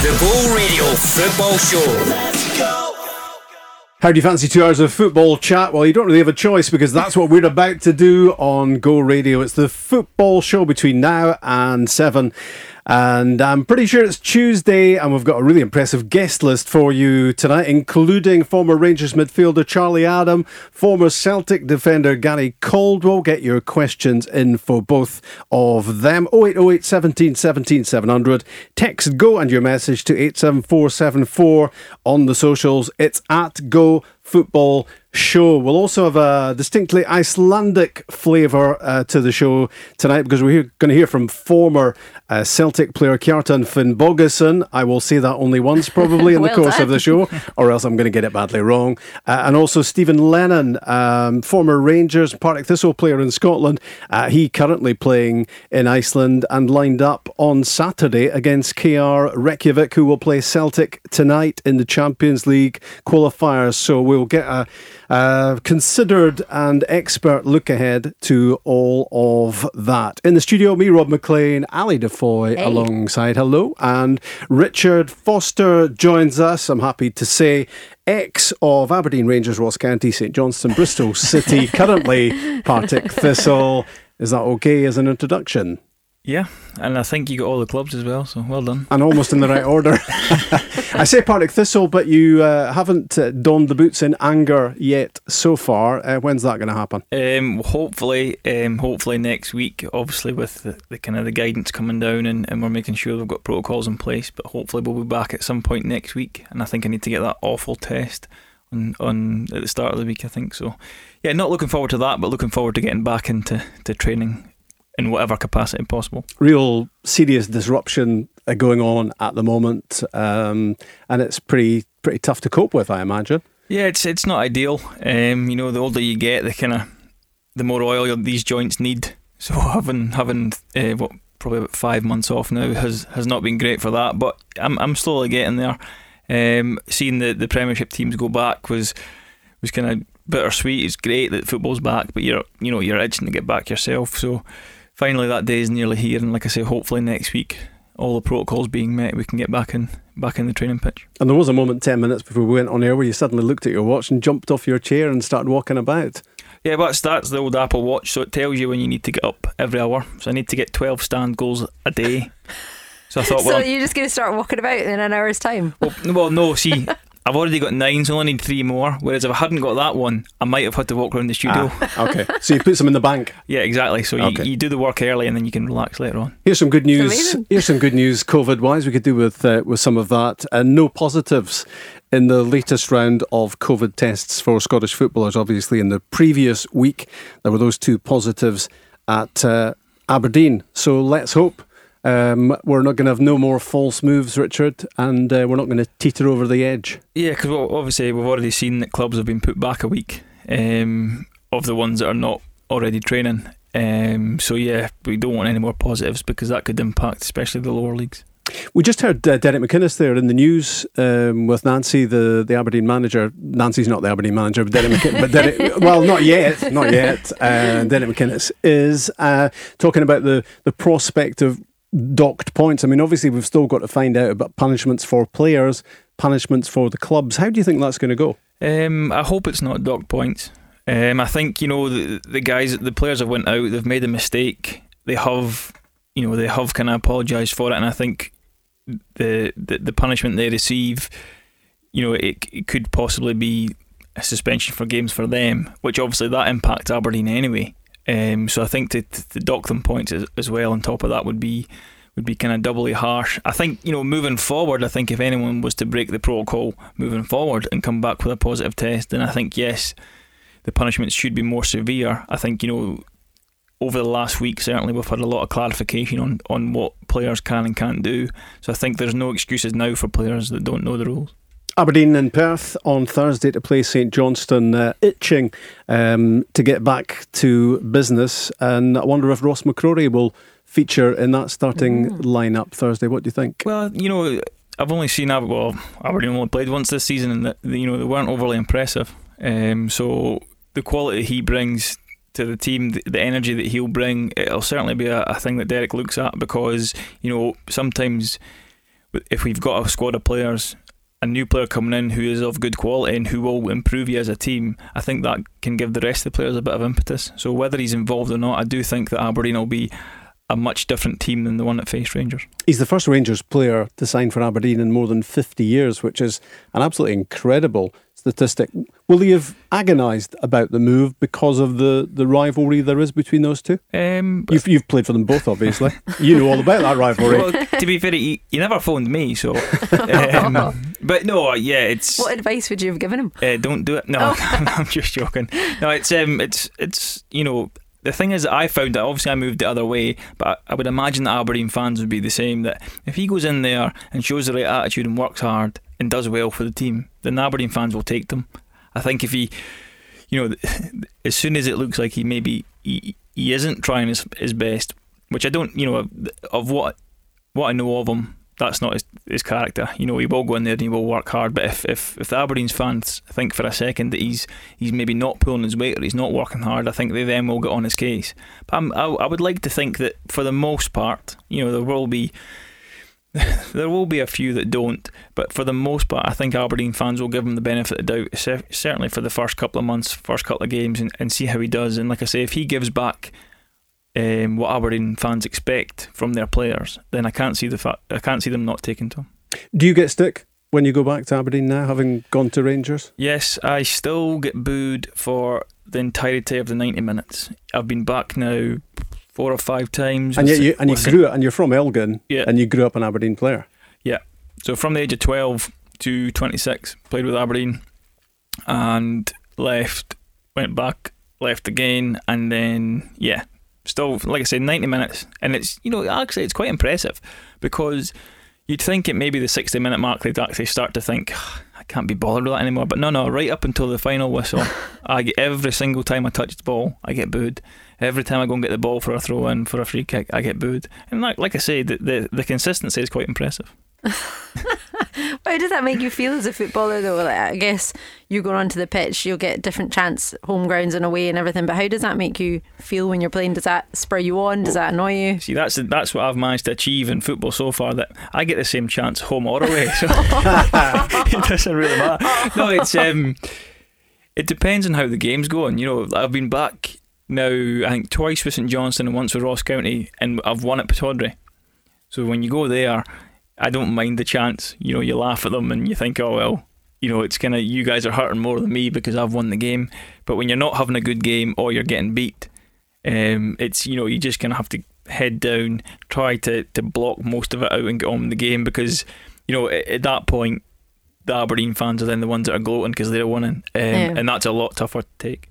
The Go Radio Football Show. How do you fancy two hours of football chat? Well, you don't really have a choice because that's what we're about to do on Go Radio. It's the football show between now and seven. And I'm pretty sure it's Tuesday, and we've got a really impressive guest list for you tonight, including former Rangers midfielder Charlie Adam, former Celtic defender Gary Caldwell. Get your questions in for both of them. 0808 17 17 700. Text Go and your message to 87474 on the socials. It's at Go Football show. We'll also have a distinctly Icelandic flavour uh, to the show tonight because we're going to hear from former uh, Celtic player Kjartan Finnbogason. I will say that only once probably in well the course done. of the show, or else I'm going to get it badly wrong. Uh, and also Steven Lennon, um, former Rangers, Partick Thistle player in Scotland. Uh, he currently playing in Iceland and lined up on Saturday against KR Reykjavik, who will play Celtic tonight in the Champions League qualifiers. So we'll get a, a considered and expert look ahead to all of that. In the studio, me, Rob MacLean, Ali DeFoy Hey. alongside. Hello. And Richard Foster joins us, I'm happy to say. Ex of Aberdeen Rangers, Ross County, St Johnstone, Bristol City, currently Partick Thistle. Is that okay as an introduction? Yeah, and I think you got all the clubs as well, so well done. And almost in the right order. I say Partick Thistle, but you uh, haven't uh, donned the boots in anger yet so far. Uh, when's that going to happen? Um, hopefully, um, hopefully next week. Obviously, with the, the kind of the guidance coming down, and, and we're making sure we've got protocols in place. But hopefully, we'll be back at some point next week. And I think I need to get that awful test on on at the start of the week. I think so. Yeah, not looking forward to that, but looking forward to getting back into to training in whatever capacity possible. Real serious disruption uh, going on at the moment, um, and it's pretty pretty tough to cope with, I imagine. Yeah, it's it's not ideal. Um, you know, the older you get, the kind of the more oil these joints need. So having having uh, what probably about five months off now has has not been great for that. But I'm I'm slowly getting there. Um, seeing the the Premiership teams go back was was kind of bittersweet. It's great that football's back, but you're you know you're itching to get back yourself. So finally that day is nearly here, and like I say, hopefully next week all the protocols being met, we can get back in back in the training pitch. And there was a moment, 10 minutes before we went on air, where you suddenly looked at your watch and jumped off your chair and started walking about. Yeah, but that's, that's the old Apple Watch, so it tells you when you need to get up every hour. So I need to get 12 stand goals a day. So I thought, so well, you're just going to start walking about in an hour's time? well, well, no, see, I've already got nine, so I only need three more. Whereas if I hadn't got that one, I might have had to walk around the studio. Ah, okay. So you put some in the bank. Yeah, exactly. So you, Okay. you do the work early and then you can relax later on. Here's some good news. Here's some good news, COVID wise. We could do with uh, with some of that. And no positives in the latest round of COVID tests for Scottish footballers. Obviously, in the previous week, there were those two positives at uh, Aberdeen. So let's hope. Um, we're not going to have no more false moves, Richard, and uh, we're not going to teeter over the edge. Yeah, because obviously we've already seen that clubs have been put back a week um, of the ones that are not already training. Um, so yeah, we don't want any more positives because that could impact especially the lower leagues. We just heard uh, Derek McInnes there in the news um, with Nancy, the, the Aberdeen manager. Nancy's not the Aberdeen manager, but Derek, McInnes, but Derek well, not yet, not yet. Uh, Derek McInnes is uh, talking about the, the prospect of docked points. I mean, obviously, we've still got to find out about punishments for players, punishments for the clubs. How do you think that's going to go? Um, I hope it's not docked points. Um, I think you know the the guys, the players have went out. They've made a mistake. They have, you know, they have kind of apologised for it, and I think the, the the punishment they receive, you know, it, it could possibly be a suspension for games for them, which obviously that impacts Aberdeen anyway. Um, so I think to, to, dock them points as, as well on top of that would be would be kind of doubly harsh. I think you know moving forward, I think if anyone was to break the protocol moving forward and come back with a positive test, then I think yes, the punishments should be more severe. I think you know over the last week certainly we've had a lot of clarification on on what players can and can't do. So I think there's no excuses now for players that don't know the rules. Aberdeen and Perth on Thursday to play St Johnstone, uh, itching um, to get back to business. And I wonder if Ross McCrorie will feature in that starting lineup Thursday. What do you think? Well, you know, I've only seen Aber- well, Aberdeen only played once this season, and that you know they weren't overly impressive. Um, so the quality he brings to the team, the, the energy that he'll bring, it'll certainly be a, a thing that Derek looks at because you know sometimes if we've got a squad of players, a new player coming in who is of good quality and who will improve you as a team, I think that can give the rest of the players a bit of impetus. So whether he's involved or not, I do think that Aberdeen will be a much different team than the one that faced Rangers. He's the first Rangers player to sign for Aberdeen in more than 50 years, which is an absolutely incredible statistic. Will he have agonised about the move because of the, the rivalry there is between those two? Um, you've, you've played for them both, obviously. you know all about that rivalry. Well, to be fair, he, he never phoned me, so. Um, but no, yeah, it's. What advice would you have given him? Uh, don't do it. No, oh. I'm just joking. No, it's um, it's it's you know the thing is, I found that obviously I moved the other way, but I would imagine that Aberdeen fans would be the same. That if he goes in there and shows the right attitude and works hard and does well for the team, then the Aberdeen fans will take them. I think if he, you know, as soon as it looks like he maybe he, he isn't trying his his best, which I don't, you know, of what what I know of him, that's not his, his character. You know, he will go in there and he will work hard. But if, if, if the Aberdeen's fans think for a second that he's he's maybe not pulling his weight or he's not working hard, I think they then will get on his case. But I'm, I, I would like to think that for the most part, you know, there will be there will be a few that don't, but for the most part, I think Aberdeen fans will give him the benefit of the doubt, certainly for the first couple of months, first couple of games, and, and see how he does. And like I say, if he gives back um, what Aberdeen fans expect from their players, then I can't see the fa- I can't see them not taking to him. Do you get stick when you go back to Aberdeen now, having gone to Rangers? Yes, I still get booed for the entirety of the ninety minutes. I've been back now four or five times. And yet you and you grew up, and you're from Elgin, yeah. and you grew up an Aberdeen player. Yeah. So from the age of twelve to twenty six, played with Aberdeen, and left, went back, left again, and then yeah, still, like I said, 90 minutes. And it's, you know, actually, it's quite impressive because you'd think it maybe the 60 minute mark they'd actually start to think, ah, I can't be bothered with that anymore. But no, no, right up until the final whistle, I get every single time I touch the ball, I get booed. Every time I go and get the ball for a throw in, for a free kick, I get booed. And like, like I say, the, the, the consistency is quite impressive. How does that make you feel as a footballer, though? Like, I guess you go onto the pitch, you'll get different chance, home grounds and away and everything. But how does that make you feel when you're playing? Does that spur you on? Does that annoy you? See, that's that's what I've managed to achieve in football so far. That I get the same chance home or away, so it doesn't really matter. No, it's um, it depends on how the game's going. You know, I've been back now. I think twice with St Johnstone and once with Ross County, and I've won at Pittodrie. So when you go there I don't mind the chance. You know, you laugh at them and you think, oh well, you know, it's kind of you guys are hurting more than me because I've won the game. But when you're not having a good game or you're getting beat, um, it's you know you just kind of have to head down, try to to block most of it out and get on with the game because you know at, at that point the Aberdeen fans are then the ones that are gloating because they're winning, um, yeah. and that's a lot tougher to take.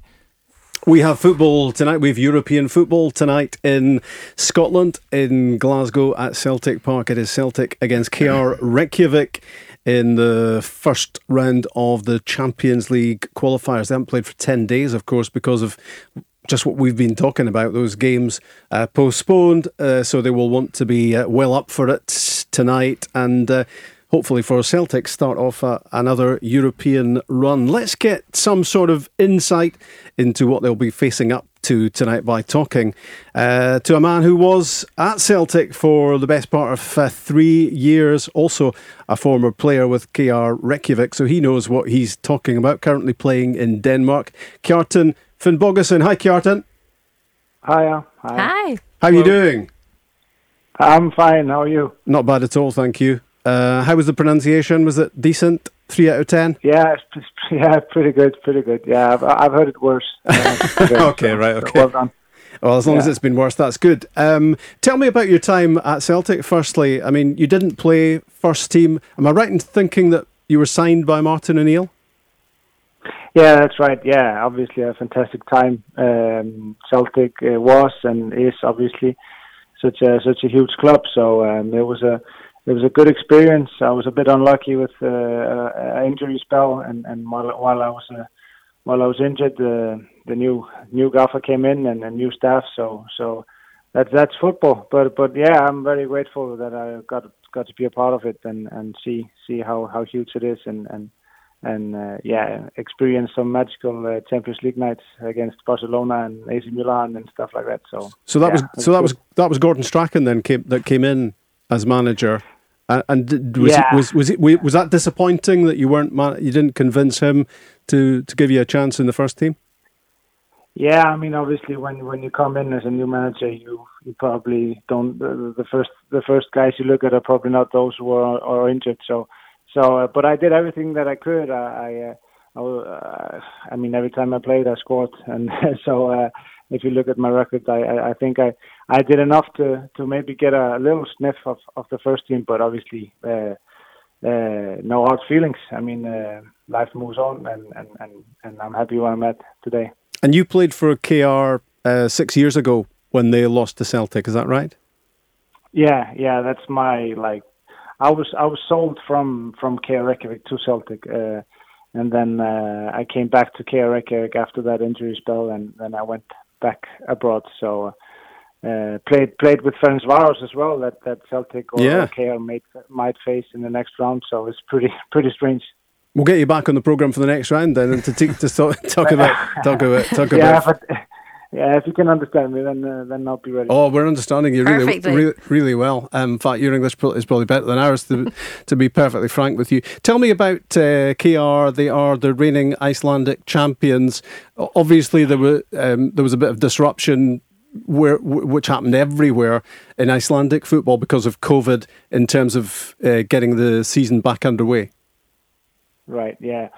We have football tonight. We have European football tonight in Scotland, in Glasgow at Celtic Park. It is Celtic against KR Reykjavik in the first round of the Champions League qualifiers. They haven't played for 10 days, of course, because of just what we've been talking about, those games uh, postponed. Uh, so they will want to be uh, well up for it tonight. And uh, hopefully for Celtic start off uh, another European run. Let's get some sort of insight into what they'll be facing up to tonight by talking uh, to a man who was at Celtic for the best part of uh, three years, also a former player with KR Reykjavik, so he knows what he's talking about. Currently playing in Denmark, Kjartan Finnbogason. Hi, Kjartan. Hiya. Hi. Hi. How are you doing? I'm fine. How are you? Not bad at all, thank you. Uh, how was the pronunciation? Was it decent? Three out of ten? Yeah, yeah, pretty good, pretty good. Yeah, I've, I've heard it worse. Uh, okay, right, okay. well done. Well, as long yeah. as it's been worse, that's good. Um, tell me about your time at Celtic. Firstly, I mean, you didn't play first team. Am I right in thinking that you were signed by Martin O'Neill? Yeah, that's right. Yeah, obviously a fantastic time. Um, Celtic uh, was and is obviously such a such a huge club. So um, it was a it was a good experience. I was a bit unlucky with uh, an injury spell, and and while while I was uh, while I was injured, uh, the new new gaffer came in and, and new staff. So so that's that's football. But but yeah, I'm very grateful that I got got to be a part of it and and see see how how huge it is and and and uh, yeah, experience some magical uh, Champions League nights against Barcelona and AC Milan and stuff like that. So so that yeah, was so that was that was Gordon Strachan then came that came in as manager Uh, and was, Yeah. it, was was it was that disappointing that you weren't you didn't convince him to to give you a chance in the first team? Yeah, I mean, obviously, when when you come in as a new manager, you you probably don't the, the first the first guys you look at are probably not those who are, are injured. So, so, uh, but I did everything that I could. I, I, uh, I, uh, I mean, every time I played, I scored, and so uh, if you look at my record, I, I, I think I I did enough to to maybe get a little sniff of of the first team, but obviously. Uh, uh, no hard feelings. I mean, uh, life moves on, and, and, and, and I'm happy where I'm at today. And you played for KR uh, six years ago when they lost to Celtic. Is that right? Yeah, yeah, that's my like. I was I was sold from from KR Reykjavik to Celtic, uh, and then uh, I came back to KR Reykjavik after that injury spell, and then I went back abroad. So uh, played played with Ferencvaros as well. That that Celtic or Yeah. KR might might face in the next round. So it's pretty pretty strange. We'll get you back on the program for the next round then, and to, t- to talk, talk about talk about talk Yeah, about. but yeah, if you can understand me, then uh, then I'll be ready. Oh, we're understanding you really, really, really well. Um, in fact, your English is probably better than ours. To, to be perfectly frank with you, tell me about uh, KR. They are the reigning Icelandic champions. Obviously, there were um, there was a bit of disruption. Where, which happened everywhere in Icelandic football because of COVID, in terms of uh, getting the season back underway. Right. Yeah.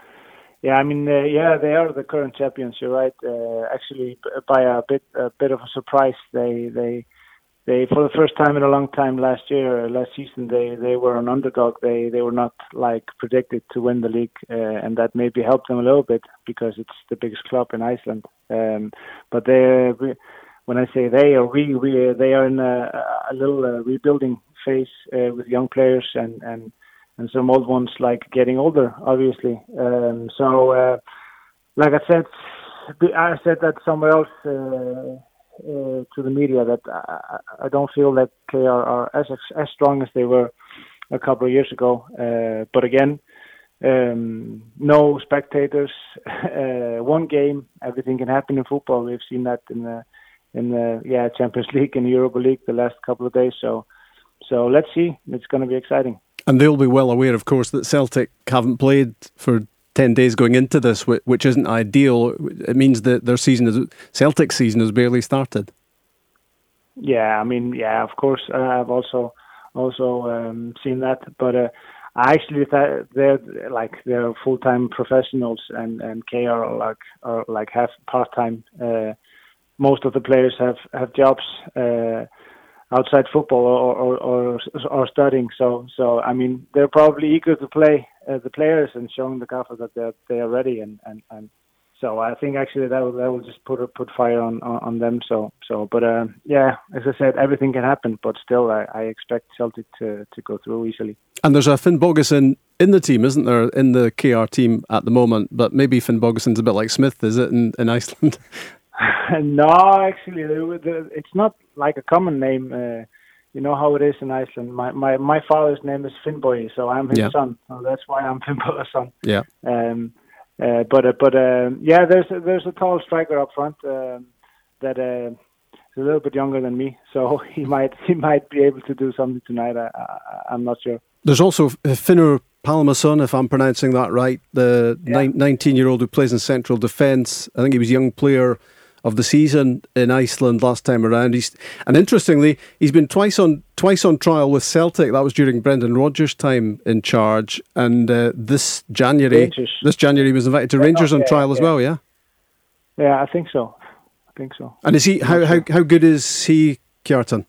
Yeah. I mean, uh, yeah, they are the current champions. You're right. Uh, actually, by a bit, a bit of a surprise, they, they, they, for the first time in a long time last year, uh, last season, they, they were an underdog. They, they were not like predicted to win the league, uh, and that maybe helped them a little bit because it's the biggest club in Iceland. Um, but they, when I say they or we, we, they are in a, a little uh, rebuilding phase uh, with young players and and and some old ones like getting older, obviously. Um, so, uh, like I said, I said that somewhere else uh, uh, to the media that I, I don't feel that they are, are as as strong as they were a couple of years ago. Uh, but again, um, no spectators, one game, everything can happen in football. We've seen that in the in the yeah Champions League and Europa League the last couple of days. So, so let's see. It's going to be exciting. And they'll be well aware, of course, that Celtic haven't played for 10 days going into this, which isn't ideal. It means that their season, is, Celtic season, has barely started. Yeah, I mean, yeah, of course, uh, I've also also um, seen that, but uh, I actually they're like they're full time professionals, and and KR are like are like half part time. Uh, most of the players have have jobs uh, outside football or or, or or studying. So so I mean, they're probably eager to play uh, the players and showing the gaffer that they they are ready and and and so I think actually that will that will just put put fire on on, on them. So so but uh, yeah, as I said, everything can happen, but still I, I expect Celtic to to go through easily. And there's a Finnbogason in the team, isn't there, in the KR team at the moment? But maybe Finnbogason's a bit like Smith, is it, in, in Iceland? no, actually, it's not like a common name. Uh, you know how it is in Iceland. My my my father's name is Finnboy, so I'm his Yeah. son. So that's why I'm Finnboy's son. yeah. Um, uh, but uh, but um, yeah, there's a, there's a tall striker up front um, that uh, is a little bit younger than me, so he might he might be able to do something tonight. I, I, I'm not sure. There's also uh, Finnur Palmason, if I'm pronouncing that right, the Yeah. 19 year old who plays in central defence. I think he was a young player of the season in Iceland last time around. He's and interestingly, he's been twice on twice on trial with Celtic. That was during Brendan Rodgers' time in charge, and uh, this January, Rangers. this January he was invited to Yeah, Rangers on yeah, trial as well. Yeah, Yeah, I think so. I think so. and is he how how how good is he, Kjartan?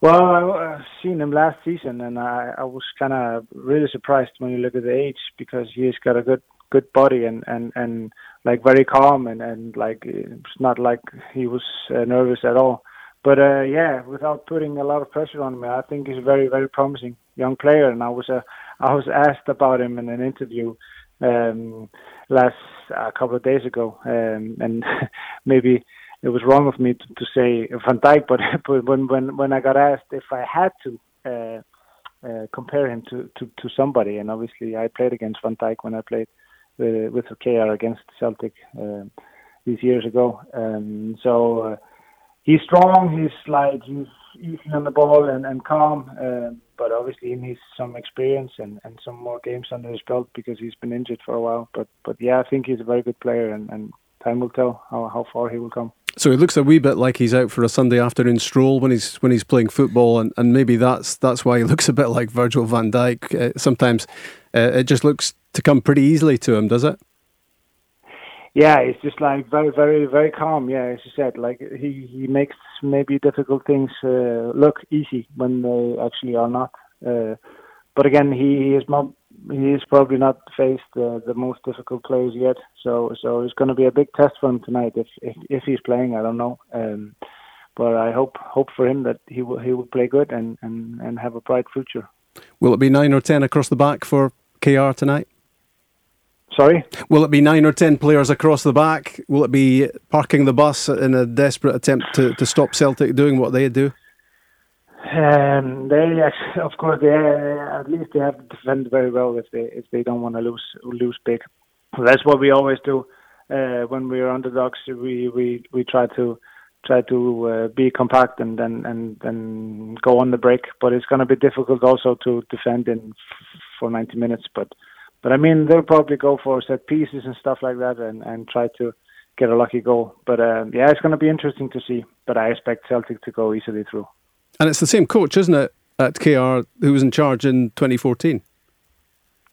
Well, I uh, seen him last season, and I, I was kind of really surprised when you look at the age because he's got a good good body and and and like very calm and and like it's not like he was uh, nervous at all. But uh, yeah, without putting a lot of pressure on him, I think he's a very very promising young player. And I was uh, I was asked about him in an interview um, last a couple of days ago, um, and maybe it was wrong of me to, to say Van Dijk, but, but when when when I got asked if I had to uh, uh, compare him to, to to somebody, and obviously I played against Van Dijk when I played uh, with KR against Celtic uh, these years ago. Um, so uh, he's strong. He's like he's easy on the ball and and calm. Um but obviously he needs some experience and, and some more games under his belt because he's been injured for a while. But but yeah, I think he's a very good player, and, and time will tell how, how far he will come. So it looks a wee bit like he's out for a Sunday afternoon stroll when he's when he's playing football, and, and maybe that's that's why he looks a bit like Virgil Van Dijk. Uh, sometimes uh, it just looks to come pretty easily to him, does it? Yeah, it's just like very, very, very calm. Yeah, as you said, like he he makes maybe difficult things uh, look easy when they actually are not. Uh, but again, he is not. He is probably not faced uh, the most difficult players yet. So so it's going to be a big test for him tonight if if, if he's playing. I don't know. Um, but I hope hope for him that he will he will play good and, and, and have a bright future. Will it be nine or ten across the back for KR tonight? Sorry? Will it be nine or ten players across the back? Will it be parking the bus in a desperate attempt to, to stop Celtic doing what they do? Um, they, of course, they at least they have to defend very well if they if they don't want to lose lose big. That's what we always do uh, when we're underdogs. We we we try to try to uh, be compact and then and then go on the break. But it's going to be difficult also to defend in for 90 minutes. But but I mean, they'll probably go for set pieces and stuff like that, and, and try to get a lucky goal. But uh, yeah, it's going to be interesting to see. But I expect Celtic to go easily through. And it's the same coach, isn't it, at KR who was in charge in 2014?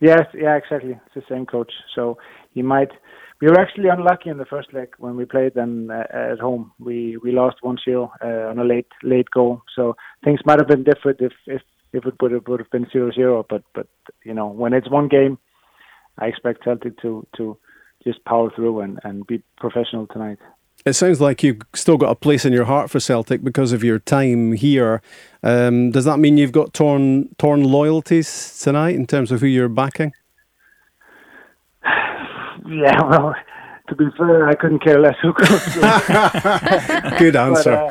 Yes, yeah, exactly. It's the same coach. So he might. We were actually unlucky in the first leg when we played them uh, at home. We we lost one 0 uh, on a late late goal. So things might have been different if if, if it would have, would have been 0-0. But but you know when it's one game I expect Celtic to to just power through and, and be professional tonight. It sounds like you've still got a place in your heart for Celtic because of your time here. Um, does that mean you've got torn torn loyalties tonight in terms of who you're backing? yeah, well, to be fair, I couldn't care less who goes. Good answer.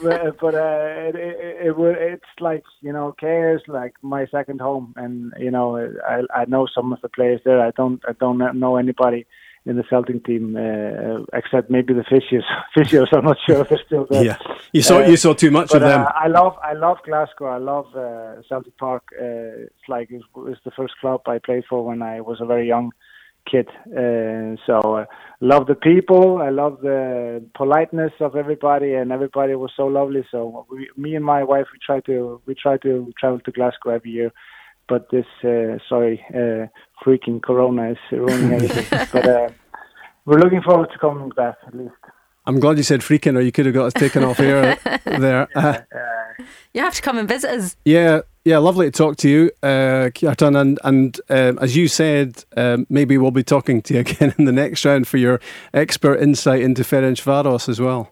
but, uh, but uh, it, it, it, it's like you know, is like my second home, and you know, I I know some of the players there. I don't I don't know anybody in the Celtic team uh, except maybe the Fishers. Fishers, I'm not sure if they're still there. Yeah, you saw you saw too much but, of them. I love I love Glasgow. I love uh, Celtic Park. Uh, it's like it's, it's the first club I played for when I was a very young kid. Uh, so uh, love the people. I love the politeness of everybody, and everybody was so lovely. So we, me and my wife, we try to we try to travel to Glasgow every year. But this, uh, sorry, uh, freaking Corona is ruining everything. but uh, we're looking forward to coming back at least. I'm glad you said freaking, or you could have got us taken off air there. Uh, you have to come and visit us. Yeah, yeah, lovely to talk to you, uh, Kjartan. And, and um, as you said, um, maybe we'll be talking to you again in the next round for your expert insight into Ferencvaros as well.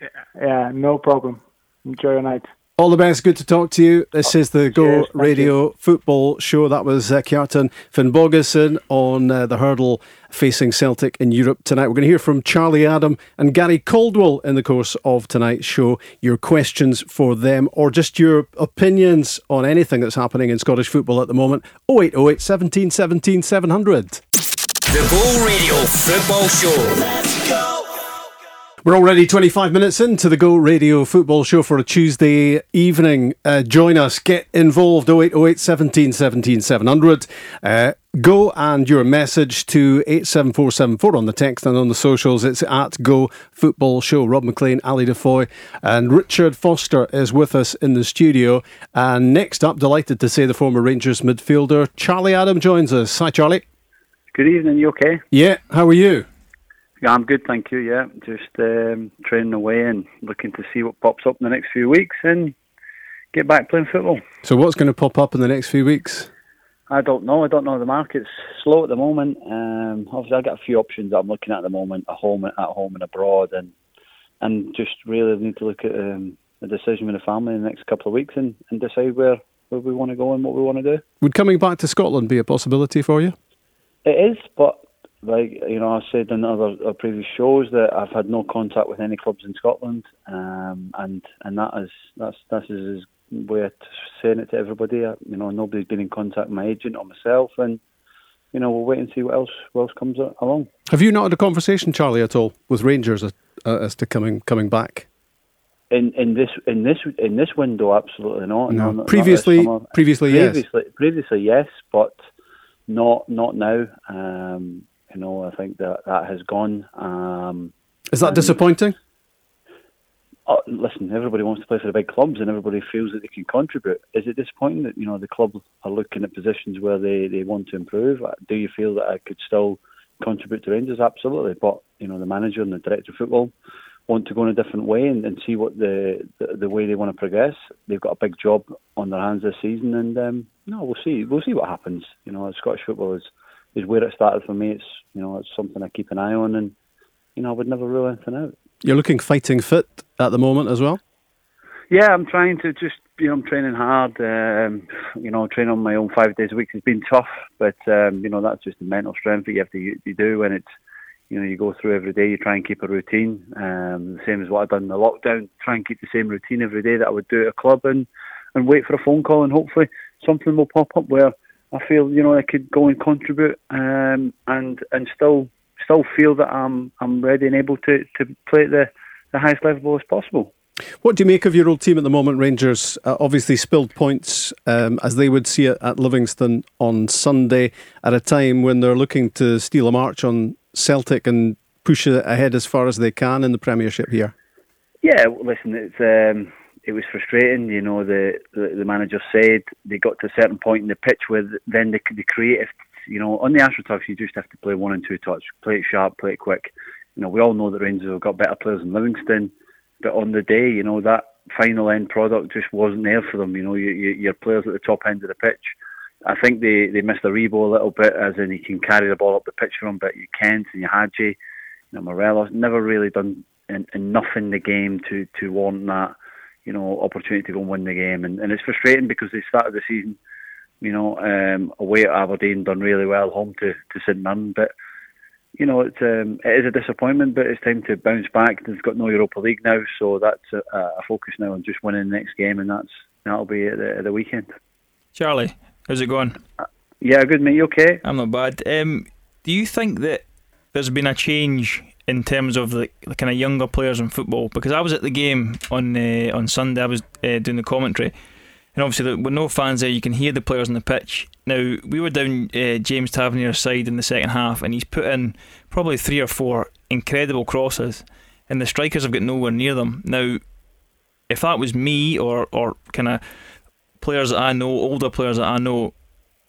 Yeah, yeah, no problem. Enjoy your night. All the best. Good to talk to you. This is the Go Cheers, Radio you. Football Show. That was uh, Kjartan Finnbogason on uh, the hurdle facing Celtic in Europe tonight. We're going to hear from Charlie Adam and Gary Caldwell in the course of tonight's show. Your questions for them or just your opinions on anything that's happening in Scottish football at the moment. 0808 17 17 700. The Go Radio Football Show. We're already 25 minutes into the Go Radio football show for a Tuesday evening. Uh, join us, get involved 0808 17 17 700. Uh, go and your message to 87474 on the text and on the socials. It's at Go Football Show. Rob MacLean, Ali DeFoy, and Richard Foster is with us in the studio. And next up, delighted to say the former Rangers midfielder Charlie Adam joins us. Hi, Charlie. Good evening. You okay? Yeah. How are you? Yeah, I'm good, thank you. Yeah, just um, training away and looking to see what pops up in the next few weeks and get back playing football. So, what's going to pop up in the next few weeks? I don't know. I don't know. The market's slow at the moment. Um, obviously, I've got a few options that I'm looking at at the moment, at home, at home and abroad, and and just really need to look at um, a decision with the family in the next couple of weeks and, and decide where, where we want to go and what we want to do. Would coming back to Scotland be a possibility for you? It is, but like you know, I said in other, other previous shows that I've had no contact with any clubs in Scotland, um, and and that is that's that's his way of saying it to everybody. You know, nobody's been in contact with my agent or myself, and you know, we'll wait and see what else what else comes along. Have you not had a conversation, Charlie, at all with Rangers as, uh, as to coming coming back? in, in this in this in this window, absolutely not. No. not previously, previously, yes. Previously, previously, yes, but not not now. Um, you know, I think that that has gone. Um, Is that disappointing? oh, listen, everybody wants to play for the big clubs, and everybody feels that they can contribute. Is it disappointing that you know the club are looking at positions where they, they want to improve? Uh, Do you feel that I could still contribute to Rangers? Absolutely, but you know the manager and the director of football want to go in a different way and, and see what the, the the way they want to progress. They've got a big job on their hands this season, and um, no, we'll see. We'll see what happens. You know, Scottish football is is where it started for me. It's you know it's something I keep an eye on, and you know I would never rule anything out. You're looking fighting fit at the moment as well. Yeah, I'm trying to just, you know, I'm training hard. Um, you know, training on my own five days a week has been tough, but um, you know, that's just the mental strength that you have to you do when it's, you know, you go through every day. You try and keep a routine, um, the same as what I've done in the lockdown. Try and keep the same routine every day that I would do at a club, and and wait for a phone call, and hopefully something will pop up where I feel, you know, I could go and contribute, um, and and still still feel that I'm I'm ready and able to to play at the the highest level as possible. What do you make of your old team at the moment, Rangers? Uh, obviously, spilled points um, as they would see it at Livingston on Sunday at a time when they're looking to steal a march on Celtic and push it ahead as far as they can in the Premiership here. Yeah, listen, it's um, it was frustrating. You know, the, the manager said they got to a certain point in the pitch where then the, the creative, you know, on the AstroTurf you just have to play one and two touch, play it sharp, play it quick. You know, we all know that Rangers have got better players than Livingston, but on the day, you know, that final end product just wasn't there for them. You know, you, you, your players at the top end of the pitch. I think they, they missed the Aribo a little bit, as in he can carry the ball up the pitch for them, but you Kent and you Hagi, you know, Morelos never really done en- enough in the game to, to warrant that, you know, opportunity to go and win the game. And, and it's frustrating because they started the season, you know, um, away at Aberdeen, done really well, home to, to St Mirren, but you know, it's um, it is a disappointment, but it's time to bounce back. They've got no Europa League now, so that's a, a focus now on just winning the next game, and that's that'll be at the, at the weekend. Charlie, how's it going? Yeah, good mate. You okay? I'm not bad. Um, do you think that there's been a change in terms of the, the kind of younger players in football? Because I was at the game on uh, on Sunday. I was uh, doing the commentary, and obviously there- with no fans there, you can hear the players on the pitch. Now we were down uh, James Tavernier's side in the second half, and he's put in probably three or four incredible crosses, and the strikers have got nowhere near them. Now, if that was me or or kind of players that I know, older players that I know,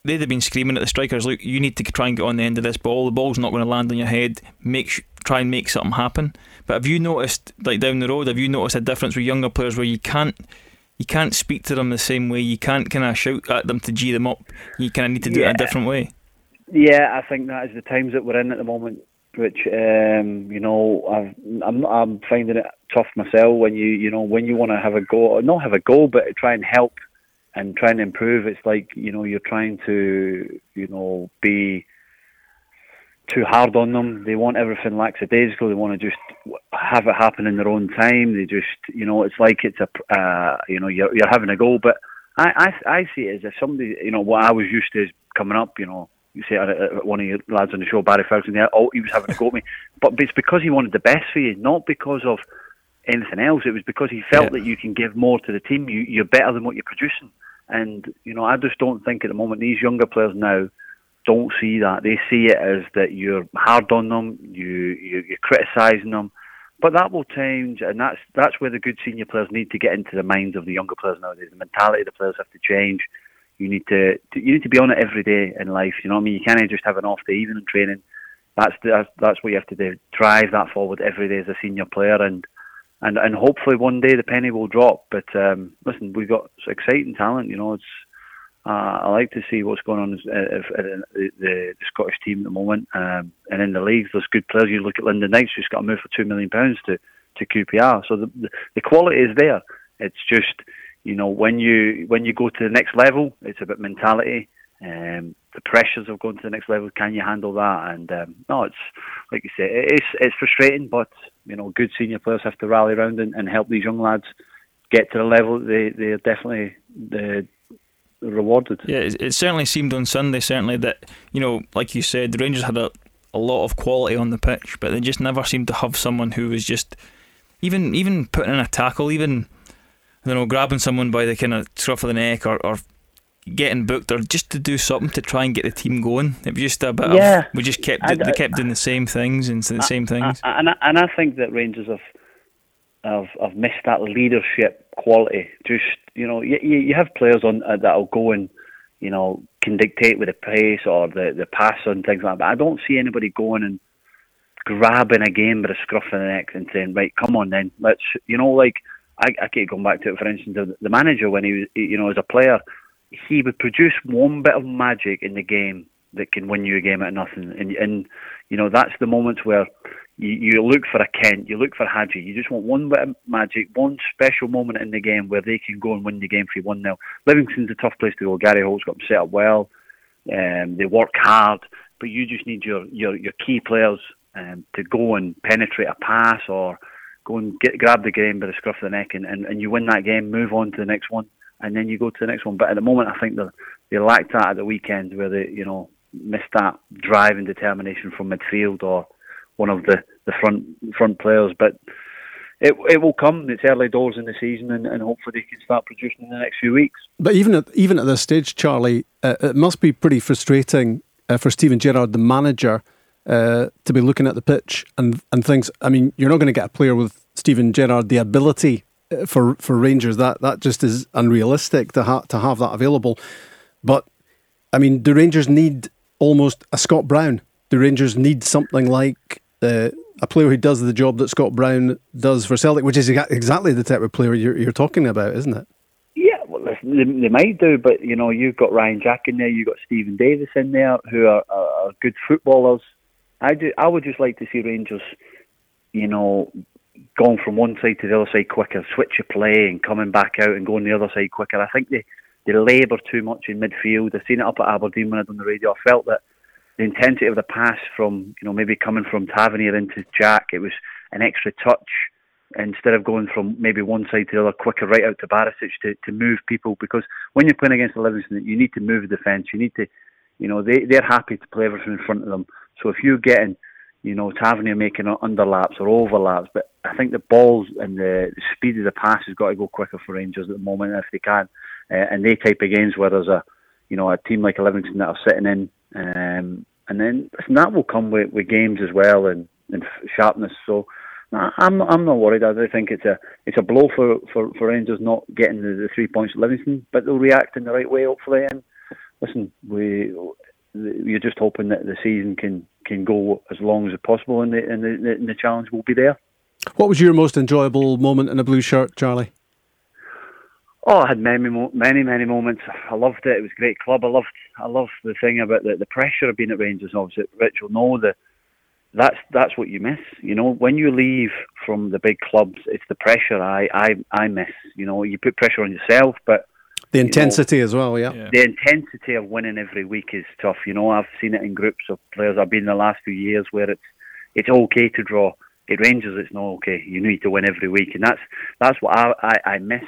they'd have been screaming at the strikers, "Look, you need to try and get on the end of this ball. The ball's not going to land on your head. Make sh- try and make something happen." But have you noticed, like down the road, have you noticed a difference with younger players where you can't, you can't speak to them the same way. You can't kind of shout at them to g them up. You kind of need to do it a different way. Yeah, I think that is the times that we're in at the moment, which um, you know I've, I'm I'm finding it tough myself when you you know when you want to have a go or not have a goal, but try and help and try and improve. It's like you know you're trying to you know be too hard on them. They want everything lackadaisical. They want to just have it happen in their own time. They just, you know, it's like it's a, uh, you know, you're, you're having a goal. But I, I, I see it as if somebody, you know, what I was used to is coming up, you know, you say uh, uh, one of your lads on the show, Barry Ferguson, yeah, oh, he was having a go at me. But it's because he wanted the best for you, not because of anything else. It was because he felt Yeah. that you can give more to the team. You, you're better than what you're producing. And, you know, I just don't think at the moment these younger players now, don't see that. They see it as that you're hard on them, you, you you're criticising them, but that will change, and that's that's where the good senior players need to get into the minds of the younger players nowadays. The mentality of the players have to change. You need to you need to be on it every day in life. You know what I mean? You can't just have an off day even in training. That's the, that's, what you have to do. Drive that forward every day as a senior player, and and and hopefully one day the penny will drop. But um, listen, we've got exciting talent. You know, it's uh, I like to see what's going on uh, if, uh, the, the, Scottish team at the moment, um, and in the leagues. There's good players. You look at Lyndon Dykes, who's got to move for two million pounds to to QPR. So the, the the quality is there. It's just you know when you when you go to the next level, it's about mentality. Um, the pressures of going to the next level. Can you handle that? And um, no, it's like you say, it's it's frustrating, but you know, good senior players have to rally around and, and help these young lads get to the level they they're definitely the rewarded. Yeah, it, it certainly seemed on Sunday, certainly that you know, like you said, the Rangers had a, a lot of quality on the pitch, but they just never seemed to have someone who was just even even putting in a tackle, even you know, grabbing someone by the kind of scruff of the neck or, or getting booked or just to do something to try and get the team going. It was just a bit Yeah. of we just kept I- they kept doing the same things and the same things. I, and I, and I think that Rangers have have I've missed that leadership quality. Just you know, you you have players on uh, that'll go and you know can dictate with the pace or the the pass and things like that. But I don't see anybody going and grabbing a game by the scruff of the neck and saying, right, come on then, let's you know like. I, I keep going back to it. For instance, the, the manager when he was, you know, as a player, he would produce one bit of magic in the game that can win you a game at nothing. And, and you know, that's the moments where you, you look for a Kent, you look for a Hagi. You just want one bit of magic, one special moment in the game where they can go and win the game for you 1 0. Livingston's a tough place to go. Gary Holt's got them set up well. Um, they work hard, but you just need your, your, your key players um, to go and penetrate a pass or go and get, grab the game by the scruff of the neck and, and, and you win that game, move on to the next one, and then you go to the next one. But at the moment, I think they they lacked that at the weekend where they you know missed that drive and determination from midfield or one of the, the front front players. But it it will come. It's early doors in the season, and, and hopefully they can start producing in the next few weeks. But even at even at this stage, Charlie, uh, it must be pretty frustrating uh, for Steven Gerrard, the manager, uh, to be looking at the pitch and and things. I mean, you're not going to get a player with Steven Gerrard the ability uh, for for Rangers. That that just is unrealistic to ha- to have that available. But I mean, do Rangers need almost a Scott Brown? Do Rangers need something like uh, a player who does the job that Scott Brown does for Celtic, which is exactly the type of player you're, you're talking about, isn't it? Yeah, well, they, they might do, but you know, you've got Ryan Jack in there, you've got Steven Davis in there, who are, are, good footballers. I do. I would just like to see Rangers, you know, going from one side to the other side quicker, switch of play, and coming back out and going the other side quicker. I think they they labour too much in midfield. I've seen it up at Aberdeen when I done the radio. I felt that the intensity of the pass from you know maybe coming from Tavernier into Jack, it was an extra touch instead of going from maybe one side to the other quicker right out to Barisic to, to move people. Because when you're playing against the Livingston you need to move the defence. You need to you know they, they're happy to play everything in front of them. So if you're getting you know Tavernier making underlaps or overlaps but I think the balls and the, the speed of the pass has got to go quicker for Rangers at the moment if they can. Uh, and they type of games where there's a you know a team like Livingston that are sitting in um, and then listen, that will come with, with games as well and, and sharpness so Nah, I'm I'm not worried. I do think it's a it's a blow for, for, for Rangers not getting the, the three points at Livingston, but they'll react in the right way hopefully. And listen, we you're just hoping that the season can, can go as long as possible, and the and the, and the challenge will be there. What was your most enjoyable moment in a blue shirt, Charlie? Oh, I had many, many, many moments. I loved it. It was a great club. I loved, I loved the thing about the, the pressure of being at Rangers. Obviously, Rich will know the that's that's what you miss. You know, when you leave from the big clubs, it's the pressure I I, I miss. You know, you put pressure on yourself, but the intensity you know, as well. Yeah. yeah. the intensity of winning every week is tough. You know, I've seen it in groups of players I've been in the last few years where it's it's okay to draw. It Rangers, it's not okay. You need to win every week, and that's that's what I I, I miss.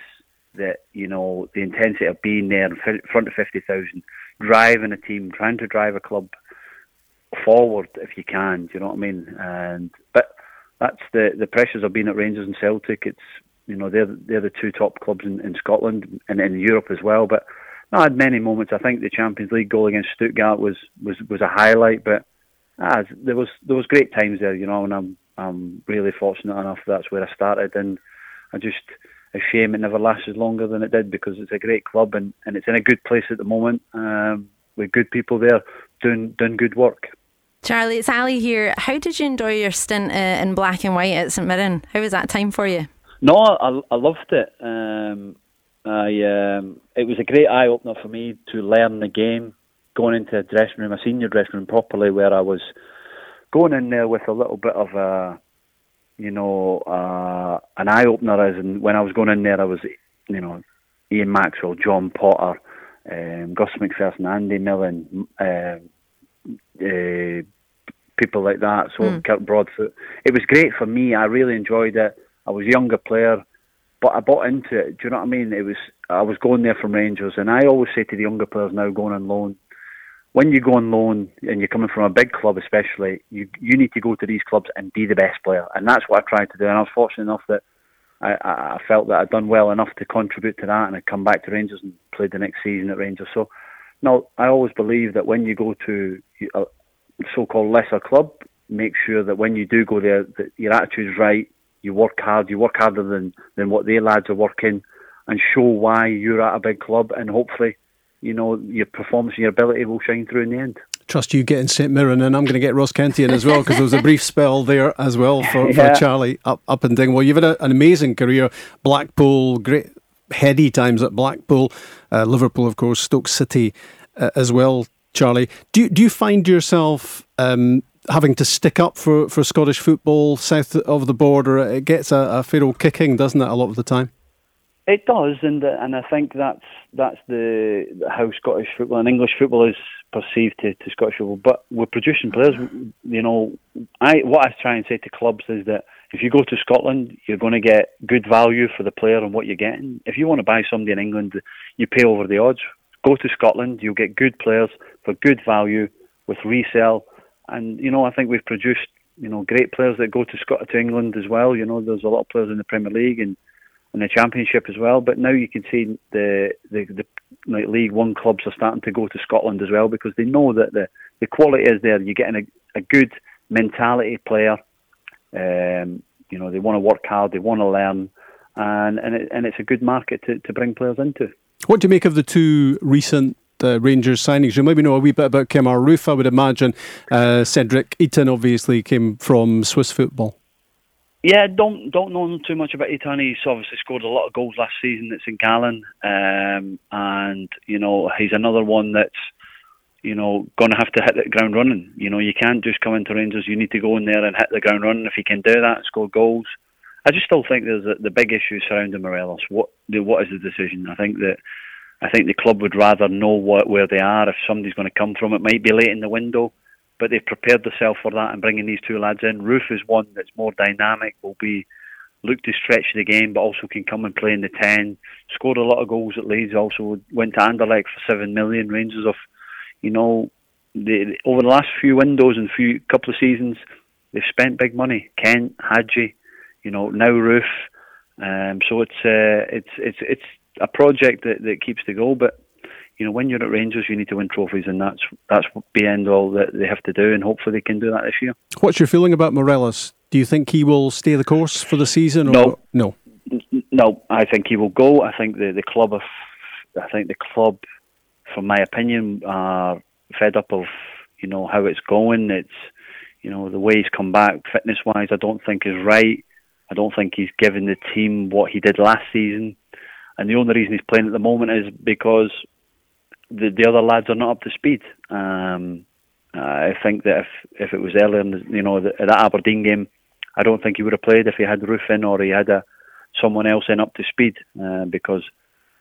That you know the intensity of being there in front of fifty thousand, driving a team, trying to drive a club forward if you can. Do you know what I mean? And but that's the the pressures of being at Rangers and Celtic. It's you know they're they're the two top clubs in, in Scotland and in Europe as well. But I had many moments. I think the Champions League goal against Stuttgart was was was a highlight. But ah, there was there was great times there. You know, and I'm I'm really fortunate enough that's where I started. And I just a shame it never lasted longer than it did because it's a great club and, and it's in a good place at the moment um, with good people there doing doing good work. Charlie, it's Ali here. How did you enjoy your stint uh, in black and white at St Mirren? How was that time for you? No, I, I loved it. Um, I um, it was a great eye opener for me to learn the game, going into a dressing room, a senior dressing room properly, where I was going in there with a little bit of a, you know, uh, an eye opener. As in when I was going in there, I was, you know, Ian Maxwell, John Potter, um, Gus McPherson, Andy Millen. Uh, uh, people like that. So mm. Kirk Broadfoot. It was great for me. I really enjoyed it. I was a younger player, but I bought into it. Do you know what I mean? It was I was going there from Rangers, and I always say to the younger players now going on loan, when you go on loan and you're coming from a big club, especially, you you need to go to these clubs and be the best player, and that's what I tried to do. And I was fortunate enough that I, I felt that I'd done well enough to contribute to that, and I come back to Rangers and played the next season at Rangers. So, no, I always believe that when you go to a so-called lesser club, make sure that when you do go there, that your attitude is right. You work hard. You work harder than than what their lads are working, and show why you're at a big club, and hopefully you know, your performance and your ability will shine through in the end. Trust you getting St Mirren, and I'm going to get Ross County in as well because there was a brief spell there as well for, yeah. for Charlie up up and Well, You've had a, an amazing career, Blackpool, great heady times at Blackpool, uh, Liverpool, of course, Stoke City uh, as well. Charlie, do you, do you find yourself um, having to stick up for, for Scottish football south of the border? It gets a, a fair old kicking, doesn't it, a lot of the time? It does, and uh, and I think that's that's the how Scottish football and English football is perceived to, to Scottish football. But we're producing players. You know, I what I try and say to clubs is that if you go to Scotland, you're going to get good value for the player and what you're getting. If you want to buy somebody in England, you pay over the odds. Go to Scotland, you'll get good players for good value with resale. And you know, I think we've produced you know great players that go to Scotland to England as well. You know, there's a lot of players in the Premier League and in the Championship as well. But now you can see the the, the like League One clubs are starting to go to Scotland as well because they know that the, the quality is there. You're getting a, a good mentality player. Um, you know, they want to work hard, they want to learn, and and, it, and it's a good market to, to bring players into. What do you make of the two recent uh, Rangers signings. You maybe know a wee bit about Kemar Roofe, I would imagine. Uh, Cedric Itten obviously came from Swiss football. Yeah, don't don't know too much about Itten. He's obviously scored a lot of goals last season at St Gallen, um, and you know he's another one that's you know going to have to hit the ground running. You know you can't just come into Rangers. You need to go in there and hit the ground running. If he can do that, score goals. I just still think there's a, the big issue surrounding Morelos. What the, what is the decision? I think that I think the club would rather know what where they are. If somebody's going to come from, it might be late in the window but they've prepared themselves for that and bringing these two lads in. Roofe is one that's more dynamic, will be look to stretch the game, but also can come and play in the ten. Scored a lot of goals at Leeds. Also went to Anderlecht for seven million. Rangers of, you know, they, over the last few windows and few couple of seasons, they've spent big money. Kent, Hagi, you know, now Roofe. Um, so it's uh, it's it's it's a project that, that keeps the goal, but you know, when you're at Rangers, you need to win trophies, and that's that's the end all that they have to do, and hopefully they can do that this year. What's your feeling about Morelos? Do you think he will stay the course for the season? Or? No, no, no. I think he will go. I think the the club, of, I think the club, from my opinion, are fed up of you know how it's going. It's you know the way he's come back fitness wise. I don't think is right. I don't think he's given the team what he did last season. And the only reason he's playing at the moment is because the, the other lads are not up to speed. Um, I think that if if it was earlier, in the, you know, the, that Aberdeen game, I don't think he would have played if he had Roofe in or he had a someone else in up to speed uh, because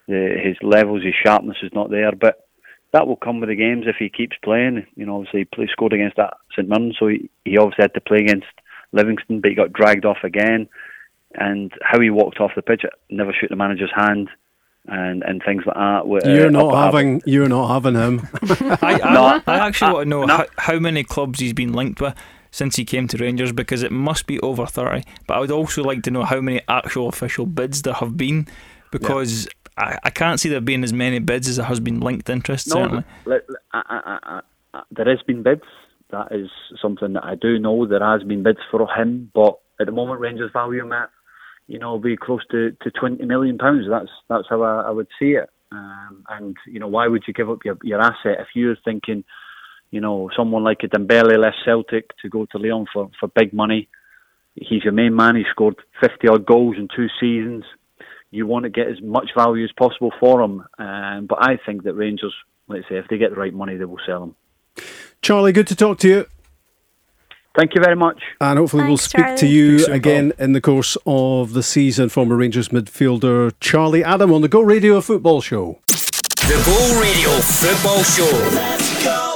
the, his levels, his sharpness is not there. But that will come with the games if he keeps playing. You know, obviously he play, scored against that St Mirren, so he, he obviously had to play against Livingston, but he got dragged off again. And how he walked off the pitch, never shook the manager's hand and, and things like that. You're uh, not having you're not having him. I, I, no, I actually want to know no. how, how many clubs he's been linked with since he came to Rangers because it must be over 30. But I would also like to know how many actual official bids there have been because yeah. I, I can't see there being as many bids as there has been linked interest, no, certainly. I, there has been bids. That is something that I do know. There has been bids for him, but at the moment, Rangers value him at you know, be close to, to 20 million pounds. That's that's how I, I would see it. Um, and you know, why would you give up your, your asset if you're thinking, you know, someone like a Dembele left Celtic to go to Lyon for, for big money? He's your main man. He scored 50 odd goals in two seasons. You want to get as much value as possible for him. Um, but I think that Rangers, let's say, if they get the right money, they will sell him. Charlie, good to talk to you. Thank you very much. And hopefully Thanks, we'll speak Charlie. to you Thanks, again in the course of the season. Former Rangers midfielder Charlie Adam on the Go Radio Football Show. The Go Radio Football Show.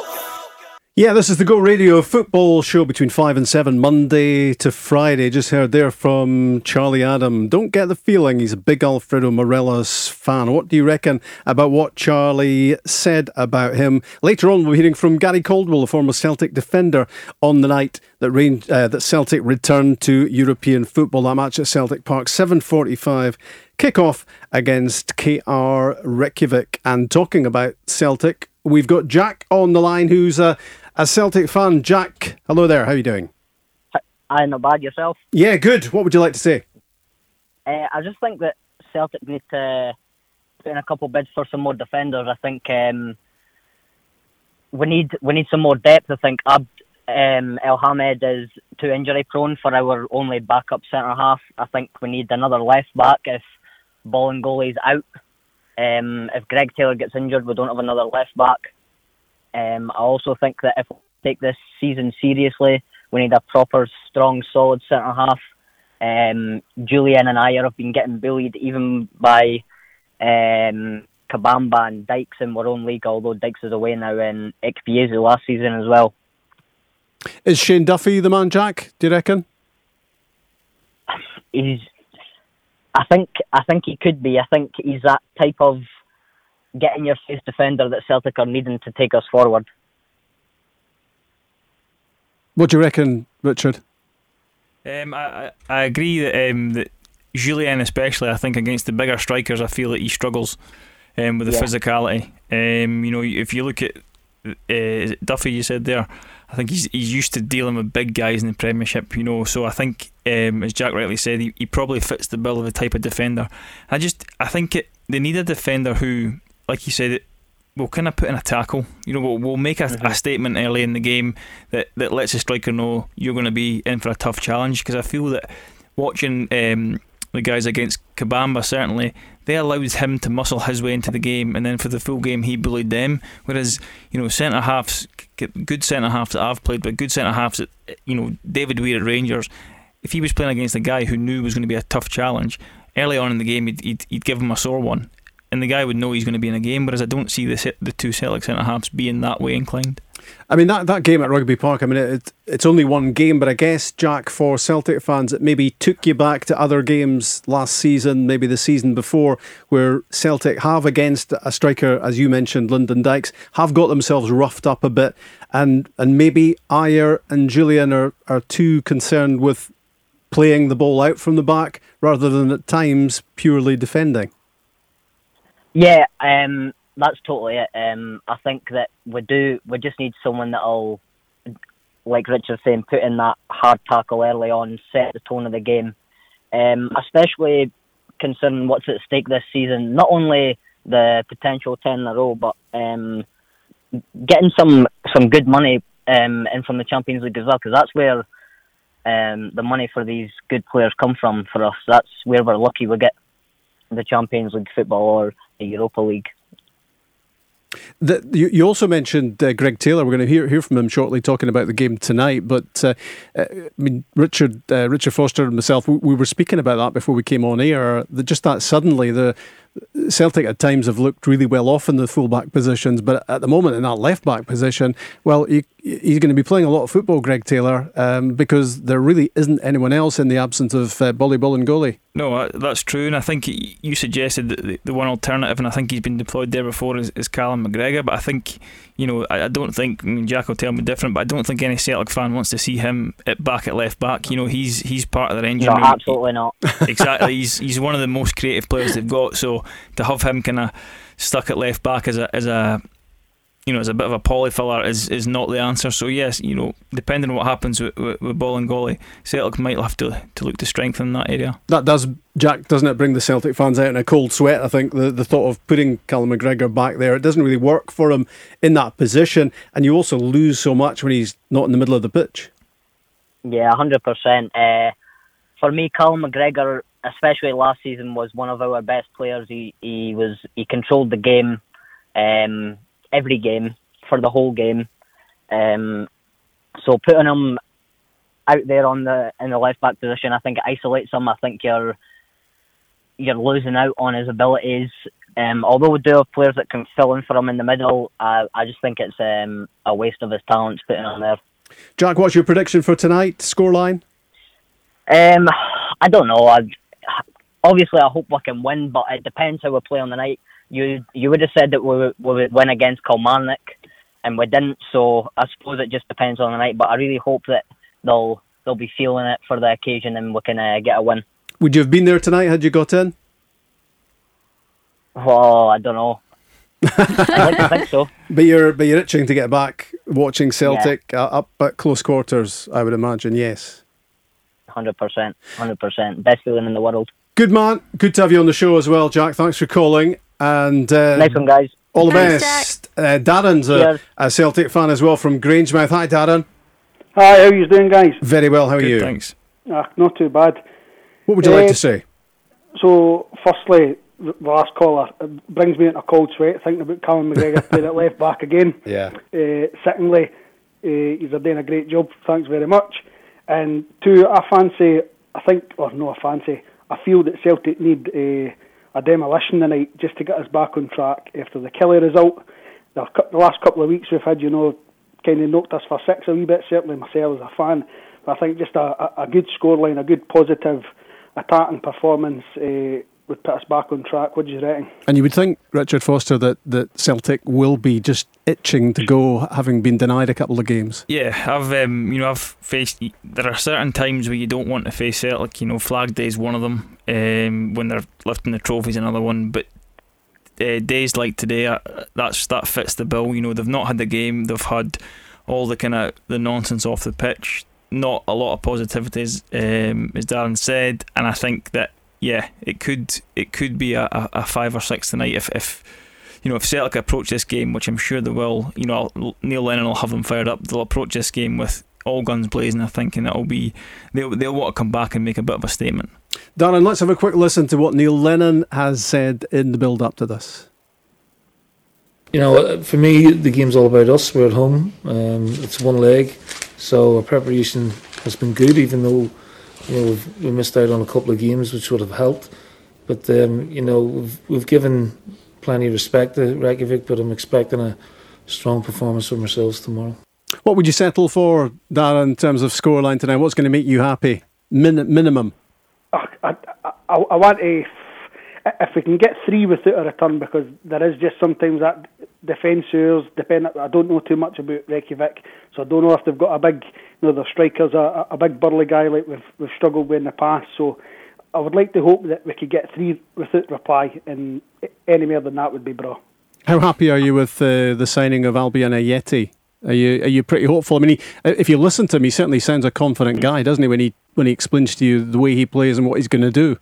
Yeah, this is the Go Radio football show between 5 and 7, Monday to Friday. Just heard there from Charlie Adam. Don't get the feeling he's a big Alfredo Morelos fan. What do you reckon about what Charlie said about him? Later on, we'll be hearing from Gary Caldwell, the former Celtic defender, on the night that, Range, uh, that Celtic returned to European football. That match at Celtic Park, 7.45 kick-off against KR Reykjavik. And talking about Celtic, we've got Jack on the line who's a a Celtic fan. Jack, hello there. How are you doing? I not bad yourself. Yeah, good. What would you like to say? Uh, I just think that Celtic need to put in a couple bids for some more defenders. I think um, we need we need some more depth. I think Abd um, Elhamed is too injury prone for our only backup centre half. I think we need another left back if Bolingoli's out. Um, if Greg Taylor gets injured, we don't have another left back. Um, I also think that if we take this season seriously, we need a proper, strong, solid centre half. Um, Jullien and I have been getting bullied even by um, Kabamba and Dykes in our own league, although Dykes is away now in Ekpiezu last season as well. Is Shane Duffy the man, Jack? Do you reckon? He's. I think. I think he could be. I think he's that type of get in your face defender that Celtic are needing to take us forward. What do you reckon, Richard? Um, I, I agree that, um, that Jullien, especially, I think against the bigger strikers, I feel that he struggles um, with the yeah. physicality. Um, you know, if you look at uh, Duffy, you said there, I think he's he's used to dealing with big guys in the Premiership. You know, so I think, um, as Jack rightly said, he, he probably fits the bill of the type of defender. I just I think it, they need a defender who like you said, we'll kind of put in a tackle. You know, we'll, we'll make a, mm-hmm. a, statement early in the game that, that lets the striker know you're going to be in for a tough challenge. Because I feel that watching um, the guys against Kabamba, certainly, they allowed him to muscle his way into the game, and then for the full game, he bullied them. Whereas, you know, centre halves, good centre halves that I've played, but good centre halves that, you know, David Weir at Rangers, if he was playing against a guy who knew was going to be a tough challenge, early on in the game, he'd, he'd, he'd give him a sore one and the guy would know he's going to be in a game. Whereas I don't see the the two Celtic centre halves being that way inclined. I mean that, that game at Rugby Park. I mean it, it's only one game, but I guess Jack for Celtic fans, it maybe took you back to other games last season, maybe the season before, where Celtic have against a striker, as you mentioned, Lyndon Dykes, have got themselves roughed up a bit, and and maybe Ajer and Jullien are are too concerned with playing the ball out from the back rather than at times purely defending. Yeah, um, that's totally it. Um, I think that we do. We just need someone that'll, like Richard saying, put in that hard tackle early on, set the tone of the game. Um, especially considering what's at stake this season. Not only the potential ten in a row, but um, getting some some good money um, in from the Champions League as well, because that's where um, the money for these good players come from for us. That's where we're lucky we get the Champions League football or the Europa League. The, you, you, also mentioned uh, Greg Taylor. We're going to hear hear from him shortly, talking about the game tonight. But uh, uh, I mean, Richard uh, Richard Foster and myself, we, we, were speaking about that before we came on air. The, just that suddenly the Celtic at times have looked really well off in the fullback positions, but at the moment in that left back position, well, he, he's going to be playing a lot of football, Greg Taylor, um, because there really isn't anyone else in the absence of uh, Bolly Bolingoli. No, uh, that's true, and I think you suggested that the, the one alternative, and I think he's been deployed there before, is, is Callum McGregor. But I think, you know, I, I don't think I mean, Jack will tell me different, but I don't think any Celtic fan wants to see him at back at left back. You know, he's he's part of their engine. No, absolutely not. exactly, he's he's one of the most creative players they've got. So to have him kind of stuck at left back as a as a you know as a bit of a polyfiller is, is not the answer. So yes, you know depending on what happens with, with, with Bolingoli, Celtic might have to to look to strengthen that area. That does Jack, doesn't it bring the Celtic fans out in a cold sweat? I think the the thought of putting Callum McGregor back there, it doesn't really work for him in that position, and you also lose so much when he's not in the middle of the pitch. Yeah, hundred uh, percent. For me, Callum McGregor especially last season, was one of our best players. He he was he controlled the game, um, every game for the whole game. Um, so putting him out there on the in the left back position, I think it isolates him. I think you're you're losing out on his abilities um, although we do have players that can fill in for him in the middle, I, I just think it's um, a waste of his talents putting him there. Jack, what's your prediction for tonight? Scoreline? Um, I don't know. I, obviously, I hope we can win, but it depends how we play on the night. You you would have said that we, we would win against Kilmarnock, and we didn't. So I suppose it just depends on the night. But I really hope that they'll they'll be feeling it for the occasion, and we can uh, get a win. Would you have been there tonight had you got in? Oh, I don't know. I like to think so. But you're but you're itching to get back watching Celtic uh, up at close quarters. I would imagine. Yes. Hundred percent, hundred percent. Best feeling in the world. Good man. Good to have you on the show as well, Jack. Thanks for calling. And uh, Nice one, guys. all the Thanks, best. Uh, Darren's a, Cheers. a Celtic fan as well from Grangemouth. Hi, Darren. Hi, how are you doing, guys? Very well. How are Good, you? thanks. Ah, not too bad. What would you like Uh, to say? So, firstly, the the last caller brings me into a cold sweat thinking about Callum McGregor playing at left back again. Yeah. Uh, secondly, uh, he's doing a great job. Thanks very much. And two, I fancy, I think, or no, I fancy, I feel that Celtic need uh, a demolition tonight just to get us back on track after the Killie result. The, the last couple of weeks we've had, you know, kind of knocked us for six a wee bit, certainly myself as a fan. But I think just a, a, a good scoreline, a good positive attacking performance uh, would put us back on track. What do you reckon? And you would think, Richard Foster, that, that Celtic will be just itching to go, having been denied a couple of games. Yeah, I've um, you know I've faced. There are certain times where you don't want to face Celtic. You know, Flag Day is one of them. Um, when they're lifting the trophies, another one. But uh, days like today, uh, that's that fits the bill. You know, they've not had the game. They've had all the kind of the nonsense off the pitch. Not a lot of positivities, um, as Darren said, and I think that yeah, it could it could be a, a, a five or six tonight if if you know, if Celtic approach this game, which I'm sure they will, you know, Neil Lennon will have them fired up. They'll approach this game with all guns blazing. I think, and it'll be they'll they'll want to come back and make a bit of a statement. Darren, let's have a quick listen to what Neil Lennon has said in the build up to this. You know, uh, for me, the game's all about us. We're at home. Um, it's one leg, so our preparation has been good, even though you know we've, we missed out on a couple of games, which would have helped. But um, you know, we've we've given plenty of respect to Reykjavik, but I'm expecting a strong performance from ourselves tomorrow. What would you settle for, Darren, in terms of scoreline tonight? What's going to make you happy? Min- minimum. I, I, I, I want to, if we can get three without a return, because there is just sometimes that defenseurs, depend. I don't know too much about Reykjavik, so I don't know if they've got a big, you know, their strikers a, a big burly guy like we've we've struggled with in the past. So I would like to hope that we could get three without reply, and any more than that would be bra. How happy are you with uh, the signing of Albian Ajeti? Are you are you pretty hopeful? I mean, he, if you listen to him, he certainly sounds a confident guy, doesn't he? When he when he explains to you the way he plays and what he's going to do.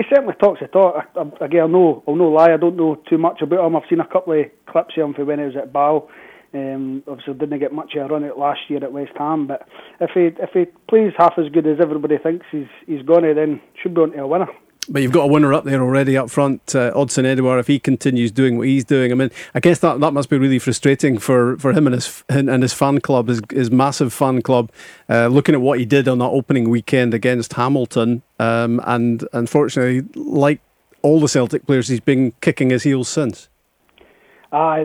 He certainly talks the talk. I, I, again, I'll no, I'll no lie. I don't know too much about him. I've seen a couple of clips of him from when he was at Bow. Um, obviously, didn't get much of a run out last year at West Ham. But if he if he plays half as good as everybody thinks he's he's going to, then should be on to a winner. But you've got a winner up there already up front, uh, Odsonne Edouard. If he continues doing what he's doing, I mean, I guess that, that must be really frustrating for, for him and his and his fan club, his, his massive fan club. Uh, looking at what he did on that opening weekend against Hamilton, um, and unfortunately, like all the Celtic players, he's been kicking his heels since. Uh,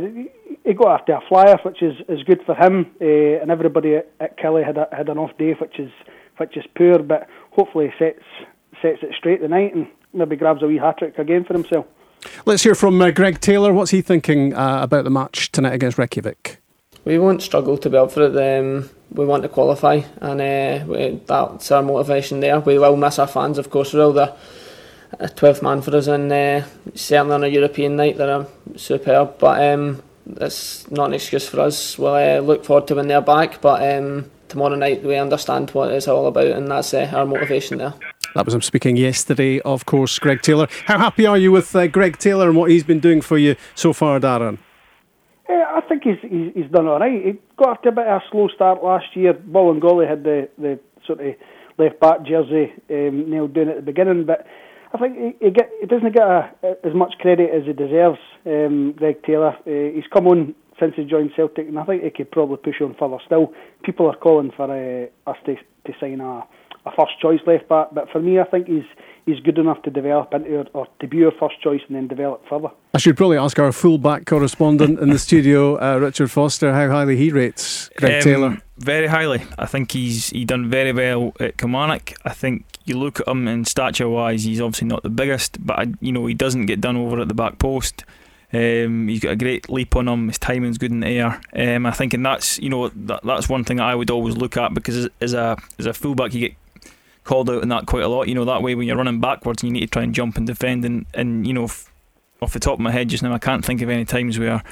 he got after a flyer, which is, is good for him, uh, and everybody at, Killie had a, had an off day, which is which is poor. But hopefully, sets sets it straight tonight and maybe grabs a wee hat trick again for himself. Let's hear from uh, Greg Taylor. What's he thinking uh, about the match tonight against Reykjavik? We won't struggle to be up for it. Um, we want to qualify, and uh, we, that's our motivation there. We will miss our fans, of course. We will. They're a 12th man for us, and uh, certainly on a European night, they're superb. But um, that's not an excuse for us. We'll uh, look forward to when they're back, but um, tomorrow night we understand what it's all about, and that's uh, our motivation there. That was him speaking yesterday, of course, Greg Taylor. How happy are you with uh, Greg Taylor and what he's been doing for you so far, Darren? Uh, I think he's, he's he's done all right. He got off to a bit of a slow start last year. Golly had the, the sort of left back jersey um, nailed down at the beginning, but I think he, he get he doesn't get a, as much credit as he deserves. Um, Greg Taylor, uh, he's come on since he joined Celtic, and I think he could probably push on further still. People are calling for uh, us to to sign a a first choice left back. But for me, I think he's he's good enough to develop into or to be our first choice and then develop further. I should probably ask our fullback correspondent in the studio, uh, Richard Foster, how highly he rates Greg Um, Taylor. Very highly. I think he's he done very well at Kilmarnock. I think you look at him in stature wise, he's obviously not the biggest, but I, you know he doesn't get done over at the back post. Um, he's got a great leap on him. His timing's good in the air. Um, I think, and that's you know that, that's one thing that I would always look at because as, as a as a fullback you get called out in that quite a lot. You know that way when you're running backwards and you need to try and jump and defend. And, and you know f- off the top of my head just now, I can't think of any times where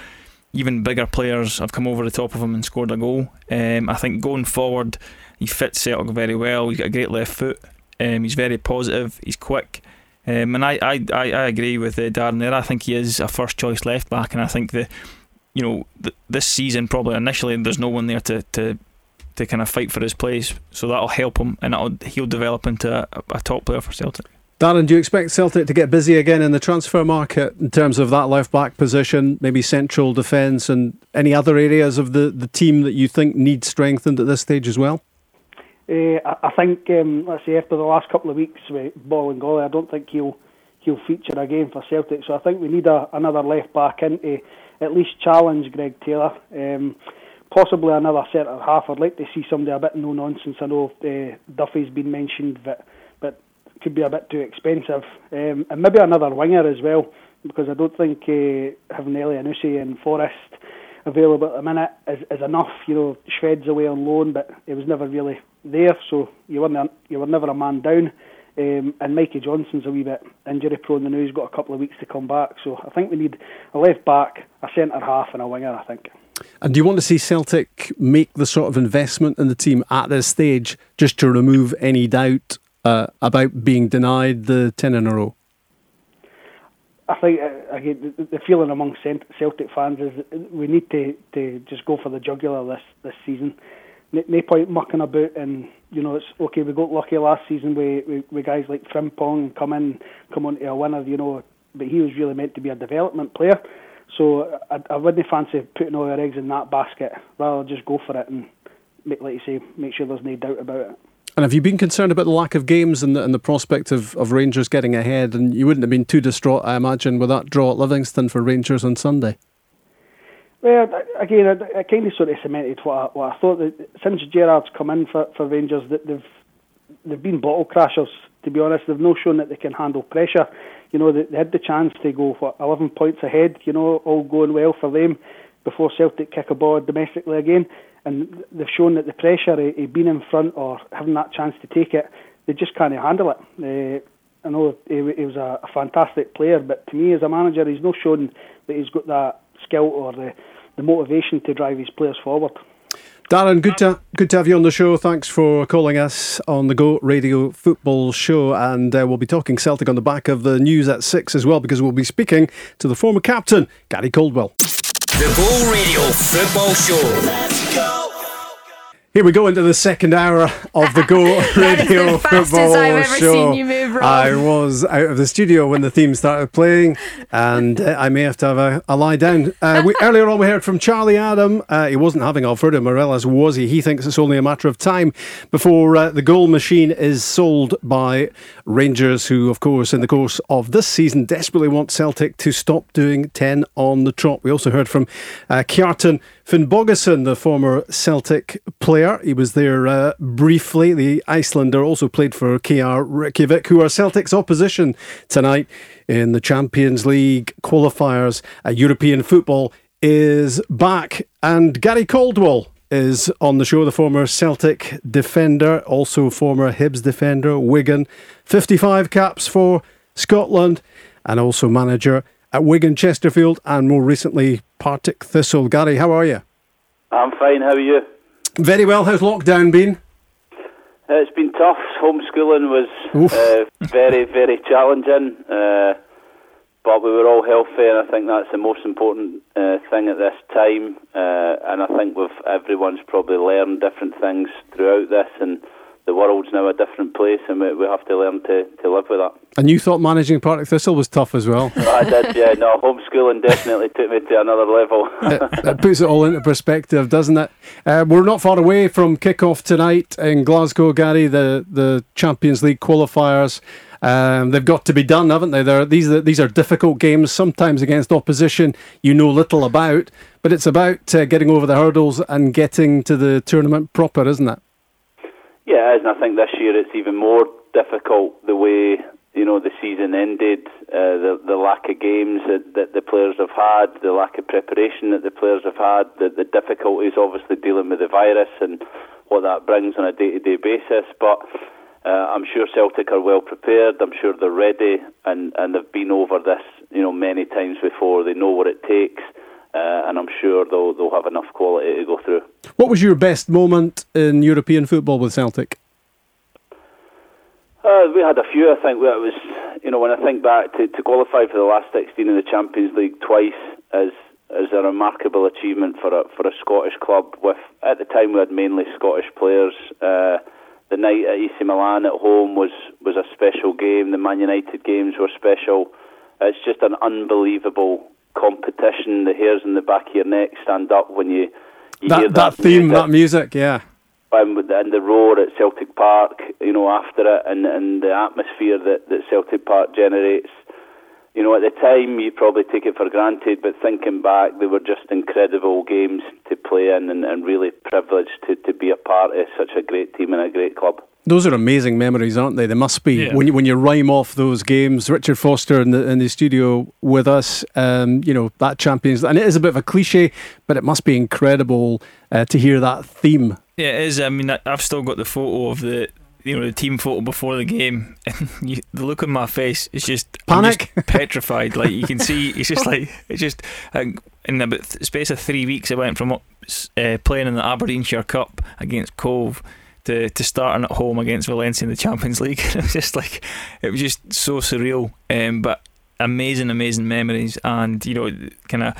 even bigger players have come over the top of him and scored a goal. Um, I think going forward, he fits Celtic very well. He's got a great left foot. Um, he's very positive. He's quick. Um, and I, I, I, I agree with uh, Darren there. I think he is a first choice left back, and I think the, you know, th- this season probably initially there's no one there to, to, to kind of fight for his place, so that'll help him, and that'll, he'll develop into a, a top player for Celtic. Darren, do you expect Celtic to get busy again in the transfer market in terms of that left back position, maybe central defence, and any other areas of the, the team that you think need strengthened at this stage as well? Uh, I, I think, um, let's say, after the last couple of weeks with Bolingoli, I don't think he'll he'll feature again for Celtic. So I think we need a, another left back in to at least challenge Greg Taylor. Um, possibly another centre half. I'd like to see somebody a bit no nonsense. I know uh, Duffy's been mentioned, but but could be a bit too expensive. Um, and maybe another winger as well, because I don't think uh, having Elyounoussi and Forrest available at the minute is, is enough. You know, Shved's away on loan, but it was never really there, so you weren't you were never a man down. Um, and Mikey Johnston's a wee bit injury prone. The news got a couple of weeks to come back, so I think we need a left back, a centre half, and a winger. I think. And do you want to see Celtic make the sort of investment in the team at this stage just to remove any doubt uh, about being denied the 10 in a row? I think uh, again the, feeling among Celtic fans is we need to, to just go for the jugular this this season. No, no point mucking about, and you know it's okay. We got lucky last season with, with, with guys like Frimpong come in, come on to a winner, you know. But he was really meant to be a development player, so I, I wouldn't fancy putting all our eggs in that basket. Rather just go for it and make, like you say, make sure there's no doubt about it. And have you been concerned about the lack of games and the, and the prospect of, of Rangers getting ahead? And you wouldn't have been too distraught, I imagine, with that draw at Livingston for Rangers on Sunday. Well, again, I, I kind of sort of cemented what I, what I thought. That since Gerrard's come in for, for Rangers, that they've they've been bottle crashers. To be honest, they've not shown that they can handle pressure. You know, they, they had the chance to go for eleven points ahead. You know, all going well for them before Celtic kick a ball domestically again, and they've shown that the pressure of being in front or having that chance to take it, they just can't handle it. Uh, I know he, he was a, a fantastic player, but to me as a manager, he's not shown that he's got that skill or the, the motivation to drive his players forward. Darren, good to good to have you on the show. Thanks for calling us on the Go Radio Football Show, and uh, we'll be talking Celtic on the back of the news at six as well, because we'll be speaking to the former captain Gary Caldwell. The Go Radio Football Show. Here we go into the second hour of the Go Radio Football Show. seen you move, I was out of the studio when the theme started playing, and uh, I may have to have a, a lie down. Uh, we, earlier on, we heard from Charlie Adam. Uh, he wasn't having Alfredo Morelos, was he? He thinks it's only a matter of time before uh, the goal machine is sold by Rangers, who, of course, in the course of this season, desperately want Celtic to stop doing 10 on the trot. We also heard from uh, Kjartan Finnbogason, the former Celtic player. He was there uh, briefly. The Icelander also played for KR Reykjavik, who are Celtic's opposition tonight in the Champions League qualifiers. Uh, European football is back, and Gary Caldwell is on the show, the former Celtic defender, also former Hibs defender, Wigan, 55 caps for Scotland, and also manager at Wigan Chesterfield, and more recently Partick Thistle. Gary, how are you? I'm fine. How are you? Very well. How's lockdown been? Uh, it's been tough. Homeschooling was uh, very, very challenging, uh, but we were all healthy, and I think that's the most important uh, thing at this time. Uh, and I think we've everyone's probably learned different things throughout this, and the world's now a different place, and we, we have to learn to, to live with that. And you thought managing Partick Thistle was tough as well. I did, yeah. No, homeschooling definitely took me to another level. it, it, puts it all into perspective, doesn't it? Uh, we're not far away from kick-off tonight in Glasgow, Gary. The the Champions League qualifiers. Um, they've got to be done, haven't they? They're, these are, these are difficult games, sometimes against opposition you know little about, but it's about uh, getting over the hurdles and getting to the tournament proper, isn't it? Yeah, and I think this year it's even more difficult the way you know the season ended, uh, the the lack of games that, that the players have had, the lack of preparation that the players have had, the, the difficulties obviously dealing with the virus and what that brings on a day to day basis, but. Uh, I'm sure Celtic are well prepared. I'm sure they're ready, and, and they've been over this, you know, many times before. They know what it takes, uh, and I'm sure they'll they'll have enough quality to go through. What was your best moment in European football with Celtic? Uh, we had a few. I think it was, you know, when I think back to, to qualify for the last 16 in the Champions League twice is is a remarkable achievement for a for a Scottish club. With at the time we had mainly Scottish players. Uh, the night at AC Milan at home was was a special game. The Man United games were special. It's just an unbelievable competition. The hairs in the back of your neck stand up when you, you that, hear that, that theme, music. that music, yeah. And, and the roar at Celtic Park, you know, after it, and, and the atmosphere that, that Celtic Park generates you know, at the time you probably take it for granted, but thinking back, they were just incredible games to play in and, and really privileged to, to be a part of such a great team and a great club. Those are amazing memories, aren't they? They must be yeah. when you when you rhyme off those games. Richard Foster in the in the studio with us, um, you know that Champions, and it is a bit of a cliche, but it must be incredible uh, to hear that theme. Yeah, it is. I mean, I've still got the photo of the you know the team photo before the game, and you, the look on my face is just panic, just petrified. like you can see, it's just like it's just like, in about the space of three weeks, I went from uh, playing in the Aberdeenshire Cup against Cove to, to starting at home against Valencia in the Champions League. it was just like it was just so surreal, um, but amazing, amazing memories, and you know, kind of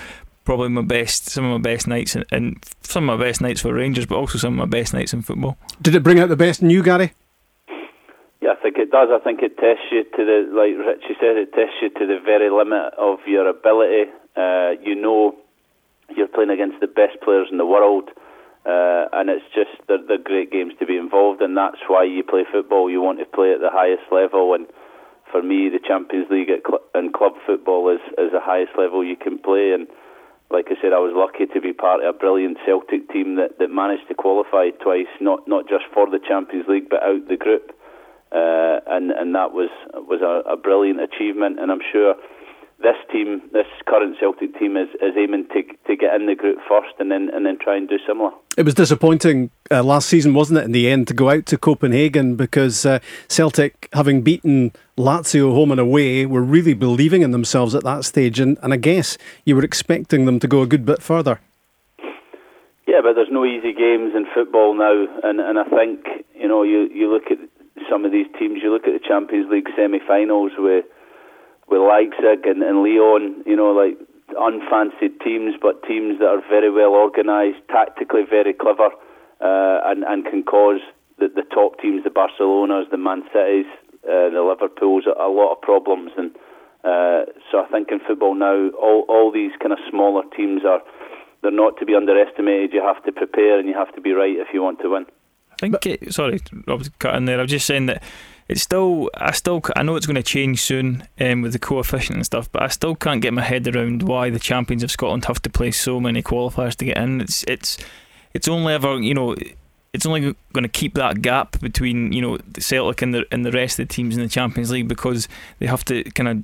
probably my best, some of my best nights, and, and some of my best nights for Rangers, but also some of my best nights in football. Did it bring out the best in you, Gary? Yeah, I think it does. I think it tests you to the, like Richie said, it tests you to the very limit of your ability. Uh, you know you're playing against the best players in the world, uh, and it's just they're, they're great games to be involved in. That's why you play football. You want to play at the highest level, and for me, the Champions League cl- and club football is, is the highest level you can play. And like I said, I was lucky to be part of a brilliant Celtic team that, that managed to qualify twice, not not just for the Champions League, but out the group uh, and and that was was a, a, brilliant achievement. And I'm sure this team, this current Celtic team, is, is aiming to to get in the group first, and then and then try and do similar. It was disappointing uh, last season, wasn't it? In the end, to go out to Copenhagen because uh, Celtic, having beaten Lazio home and away, were really believing in themselves at that stage, and, and I guess you were expecting them to go a good bit further. Yeah, but there's no easy games in football now, and and I think you know you you look at some of these teams. You look at the Champions League semi-finals with with Leipzig and, and Lyon. You know, like unfancied teams, but teams that are very well organised, tactically very clever, uh, and and can cause the, the top teams, the Barcelonas, the Man Cities, uh, the Liverpools, a, lot of problems. And uh, so I think in football now, all all these kind of smaller teams are they're not to be underestimated. You have to prepare and you have to be right if you want to win. I think. But, it, sorry, I was cutting there. I was just saying that it's still. I still. I know it's going to change soon um, with the coefficient and stuff, but I still can't get my head around why the champions of Scotland have to play so many qualifiers to get in. It's. It's. It's only ever. You know. It's only going to keep that gap between you know Celtic and the and the rest of the teams in the Champions League because they have to kind of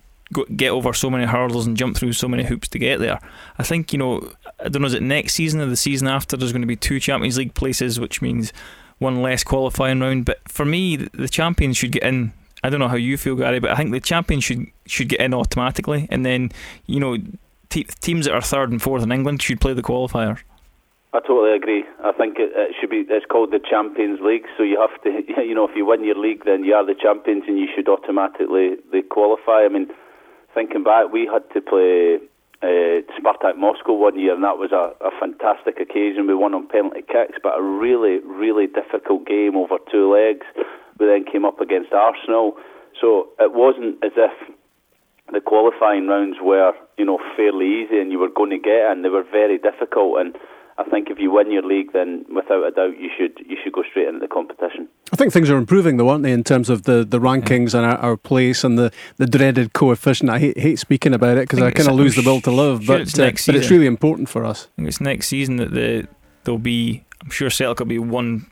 get over so many hurdles and jump through so many hoops to get there. I think you know I don't know is it next season or the season after there's going to be two Champions League places, which means one less qualifying round. But for me, the champions should get in. I don't know how you feel, Gary, but I think the champions should should get in automatically, and then you know te- teams that are third and fourth in England should play the qualifiers. I totally agree. I think it, it, should be. It's called the Champions League, so you have to. You know, if you win your league, then you are the champions, and you should automatically they qualify. I mean, thinking back, we had to play uh, Spartak Moscow one year, and that was a, a fantastic occasion. We won on penalty kicks, but a really, really difficult game over two legs. We then came up against Arsenal, so it wasn't as if the qualifying rounds were, you know, fairly easy and you were going to get in. They were very difficult, and I think if you win your league, then without a doubt you should you should go straight into the competition. I think things are improving, though, aren't they, in terms of the, the rankings and our, our place and the, the dreaded coefficient. I hate, hate speaking about it because I, I kind of lose the will to live, sure but it's uh, but it's really important for us. I think it's next season that the there'll be. I'm sure Celtic will be one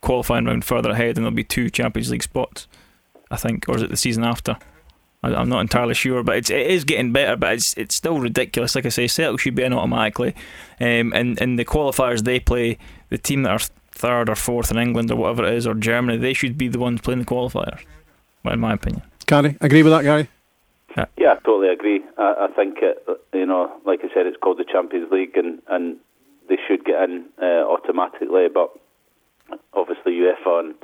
qualifying round further ahead, and there'll be two Champions League spots. I think, or is it the season after? I, am not entirely sure, but it's it is getting better. But it's it's still ridiculous. Like I say, Celtic should be in automatically, um, and and the qualifiers they play, the team that are third or fourth in England or whatever it is, or Germany, they should be the ones playing the qualifiers. In my opinion, Gary, agree with that, Gary? Yeah, yeah I totally agree. I, I think it, you know, like I said, it's called the Champions League, and and they should get in uh, automatically, but obviously UEFA and.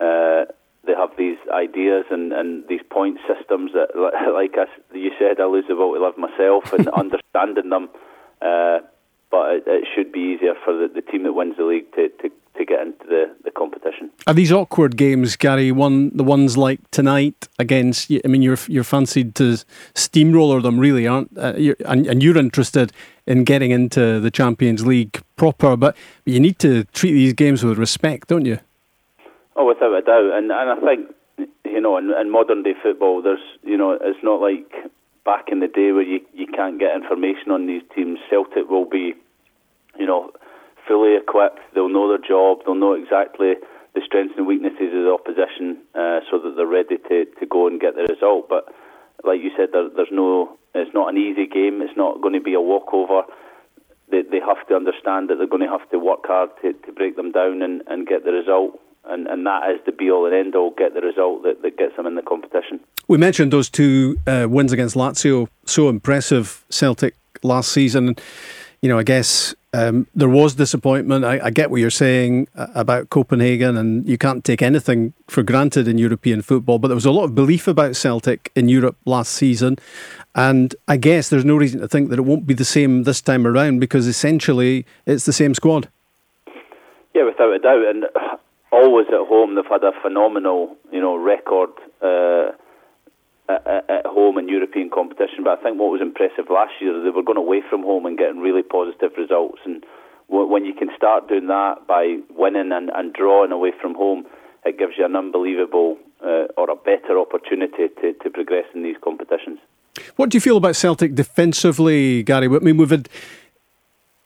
Uh, they have these ideas and, and these point systems that, like I, you said, I lose the will to live myself and understanding them. Uh, but it, it, should be easier for the, the team that wins the league to, to, to get into the, the competition. Are these awkward games, Gary? One the ones like tonight against? I mean, you're you're fancied to steamroller them, really, aren't? Uh, you're, and, and you're interested in getting into the Champions League proper, but you need to treat these games with respect, don't you? Oh, without a doubt, and and I think you know, in, in modern day football, there's you know, it's not like back in the day where you you can't get information on these teams. Celtic will be, you know, fully equipped. They'll know their job. They'll know exactly the strengths and weaknesses of the opposition, uh, so that they're ready to, to go and get the result. But like you said, there, there's no. It's not an easy game. It's not going to be a walkover. They, they have to understand that they're going to have to work hard to, to break them down and, and get the result and, and that is the be all and end all. Get the result that, that gets them in the competition. We mentioned those two uh, wins against Lazio, so impressive. Celtic last season. You know, I guess um, there was disappointment. I, I, get what you're saying uh, about Copenhagen, and you can't take anything for granted in European football. But there was a lot of belief about Celtic in Europe last season, and I guess there's no reason to think that it won't be the same this time around because essentially it's the same squad. Yeah, without a doubt, and always at home. They've had a phenomenal, you know, record uh, at, at, home in European competition. But I think what was impressive last year, they were going away from home and getting really positive results. And when you can start doing that by winning and, and drawing away from home, it gives you an unbelievable uh, or a better opportunity to, to progress in these competitions. What do you feel about Celtic defensively, Gary? I mean, we've had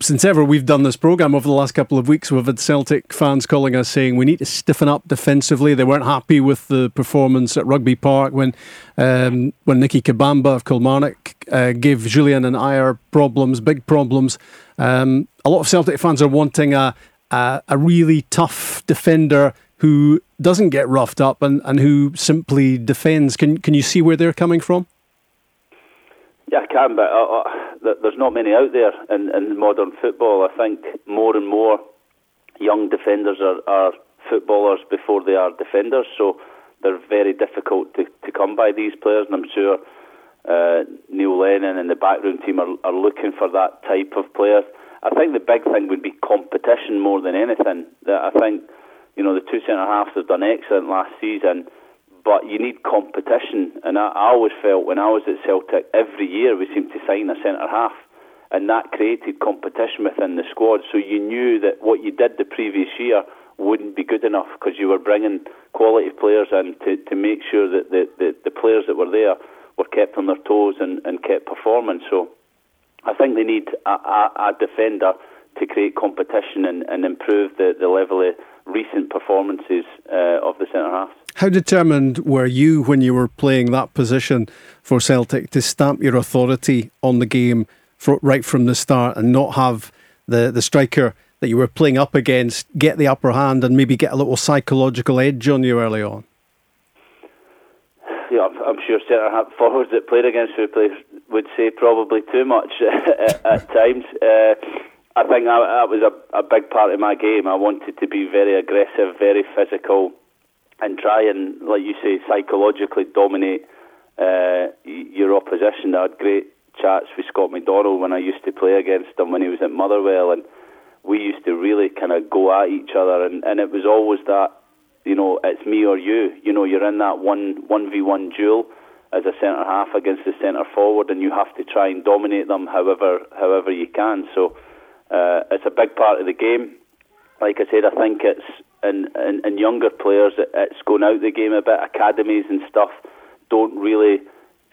since ever we've done this program over the last couple of weeks, we've had Celtic fans calling us saying we need to stiffen up defensively. They weren't happy with the performance at Rugby Park when um, when Nicky Kabamba of Kilmarnock uh, gave Jullien and Ajer problems, big problems. Um, a lot of Celtic fans are wanting a, a, a really tough defender who doesn't get roughed up and, and who simply defends. Can can you see where they're coming from? Yeah, I can, but uh, uh, there's not many out there in, in modern football. I think more and more young defenders are, are footballers before they are defenders, so they're very difficult to, to come by these players, and I'm sure uh, Neil Lennon and the backroom team are, are looking for that type of player. I think the big thing would be competition more than anything. I think, you know, the two centre halves have done excellent last season but you need competition. And I, I always felt when I was at Celtic, every year we seemed to sign a centre half, and that created competition within the squad. So you knew that what you did the previous year wouldn't be good enough because you were bringing quality players in to, to make sure that the, the, the players that were there were kept on their toes and, and kept performing. So I think they need a, a, a defender to create competition and, and improve the, the level of recent performances uh, of the centre halves. How determined were you when you were playing that position for Celtic to stamp your authority on the game for, right from the start and not have the, the striker that you were playing up against get the upper hand and maybe get a little psychological edge on you early on? Yeah, I'm sure centre forwards that played against me would say probably too much at, at times. Uh, I think that, that was a, a big part of my game. I wanted to be very aggressive, very physical and try and, like you say, psychologically dominate uh, your opposition. I had great chats with Scott McDonald when I used to play against him when he was at Motherwell, and we used to really kind of go at each other, and, and it was always that, you know, it's me or you. You know, you're in that one one v one duel as a centre half against the centre forward, and you have to try and dominate them however however you can. So uh, it's a big part of the game. Like I said, I think it's in, in, in younger players, it's going out the game a bit. Academies and stuff don't really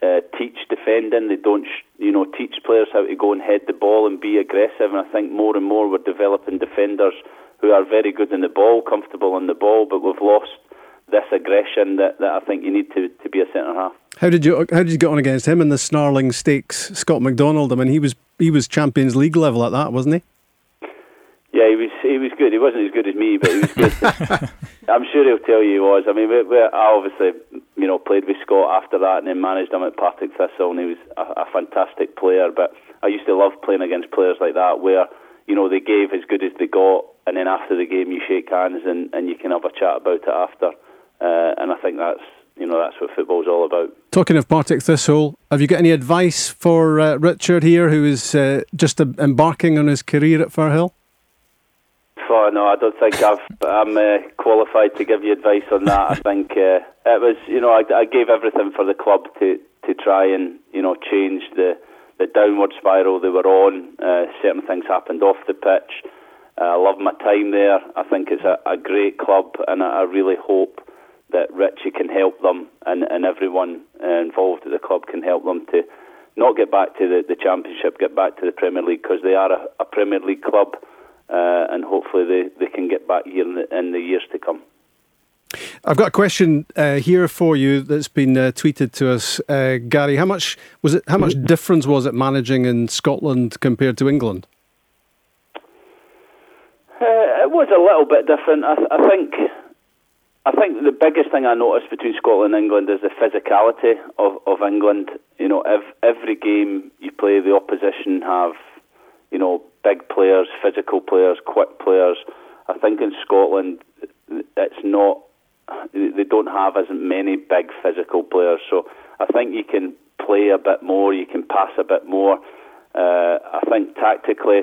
uh, teach defending. They don't, you know, teach players how to go and head the ball and be aggressive. And I think more and more we're developing defenders who are very good in the ball, comfortable on the ball, but we've lost this aggression that, that I think you need to, to be a centre half. How did you how did you get on against him in the snarling stakes, Scott McDonald? I mean, he was he was Champions League level at that, wasn't he? Yeah, he was he was good. He wasn't as good as me, but he was good. I'm sure he'll tell you he was. I mean, we, we, I obviously you know played with Scott after that, and then managed him at Partick Thistle, and he was a, a fantastic player. But I used to love playing against players like that, where you know they gave as good as they got, and then after the game you shake hands and, and you can have a chat about it after. Uh, and I think that's you know that's what football's all about. Talking of Partick Thistle, have you got any advice for uh, Richard here, who is uh, just embarking on his career at Firhill? Oh no, I don't think I've, I'm uh, qualified to give you advice on that. I think uh, it was, you know, I, I, gave everything for the club to, to try and you know change the the downward spiral they were on. Uh, certain things happened off the pitch. Uh, I love my time there. I think it's a, a great club, and I, I, really hope that Richie can help them and, and everyone uh, involved at the club can help them to not get back to the, the championship, get back to the Premier League because they are a, a Premier League club uh, and hopefully they, they can get back here in the, in the years to come. I've got a question uh, here for you that's been uh, tweeted to us, uh, Gary. How much was it? How much difference was it managing in Scotland compared to England? Uh, it was a little bit different. I, I, think. I think the biggest thing I noticed between Scotland and England is the physicality of, of England. You know, ev- every game you play, the opposition have, you know, big players, physical players, quick players. I think in Scotland, it's not. They don't have as many big physical players, so I think you can play a bit more, you can pass a bit more. Uh, I think tactically,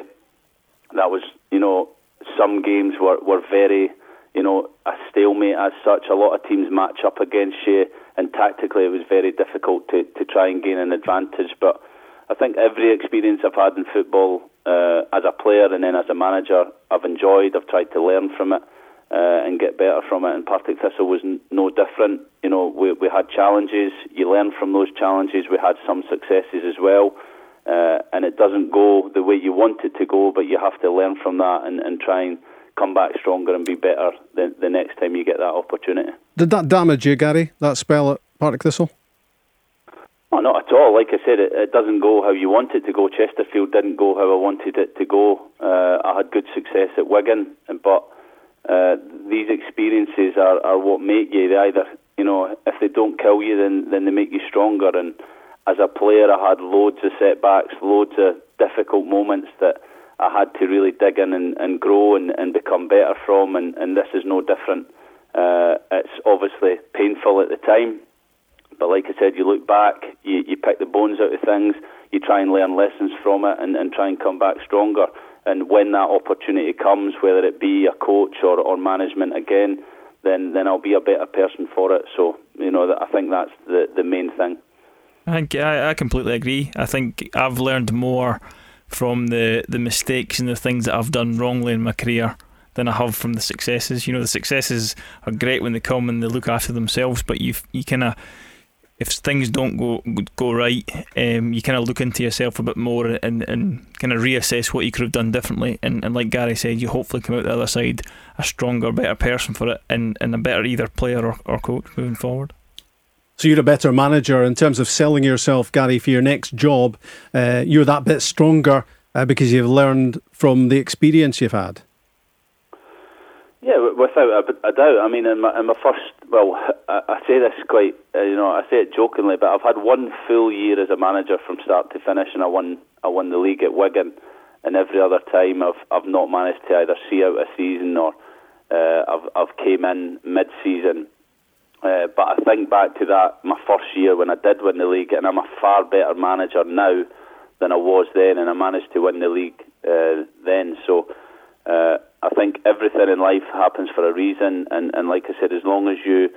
that was you know some games were were very you know a stalemate as such. A lot of teams match up against you, and tactically it was very difficult to to try and gain an advantage. But I think every experience I've had in football uh, as a player and then as a manager, I've enjoyed. I've tried to learn from it uh, and get better from it. And Partick Thistle was n- no different. You know, we, we had challenges. You learn from those challenges. We had some successes as well. Uh, and it doesn't go the way you want it to go, but you have to learn from that and, and try and come back stronger and be better the, the next time you get that opportunity. Did that damage you, Gary, that spell at Partick Thistle? Oh, not at all. Like I said, it, it, doesn't go how you want it to go. Chesterfield didn't go how I wanted it to go. Uh, I had good success at Wigan, but uh, these experiences are, are what make you. They either, you know, if they don't kill you, then then they make you stronger. And as a player, I had loads of setbacks, loads of difficult moments that I had to really dig in and, and grow and, and become better from. And, and this is no different. Uh, it's obviously painful at the time but like I said, you look back, you, you pick the bones out of things, you try and learn lessons from it and, and try and come back stronger. And when that opportunity comes, whether it be a coach or, or management again, then, then I'll be a better person for it. So, you know, I think that's the, the main thing. I think I, I completely agree. I think I've learned more from the, the mistakes and the things that I've done wrongly in my career than I have from the successes. You know, the successes are great when they come and they look after themselves, but you you kind of if things don't go go right, um, you kind of look into yourself a bit more and, and kind of reassess what you could have done differently. And, and like Gary said, you hopefully come out the other side a stronger, better person for it, and, and a better either player or, or coach moving forward. So you're a better manager in terms of selling yourself, Gary, for your next job. Uh, you're that bit stronger uh, because you've learned from the experience you've had. Yeah, without a, a doubt. I mean, in my, in my first, well, I, I say this quite, uh, you know, I say it jokingly, but I've had one full year as a manager from start to finish, and I won, I won the league at Wigan. And every other time, I've, I've not managed to either see out a season or uh, I've, I've came in mid-season. Uh, but I think back to that my first year when I did win the league, and I'm a far better manager now than I was then, and I managed to win the league uh, then. So uh, I think everything in life happens for a reason, and, and like I said, as long as you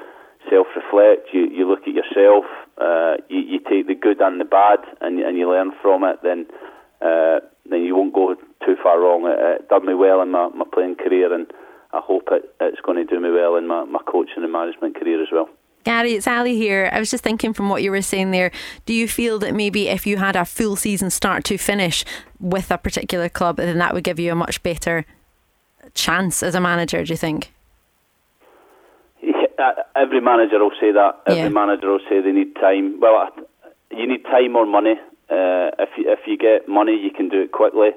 self-reflect, you, you look at yourself, uh, you, you take the good and the bad, and, and you learn from it, then uh, then you won't go too far wrong. It, it done me well in my, my playing career, and I hope it, it's going to do me well in my, my coaching and management career as well. Gary, it's Ali here. I was just thinking from what you were saying there, do you feel that maybe if you had a full season start to finish with a particular club, then that would give you a much better chance as a manager, do you think? Yeah, every manager will say that. Every Yeah. manager will say they need time. Well, you need time or money. Uh, if you, if you get money, you can do it quickly.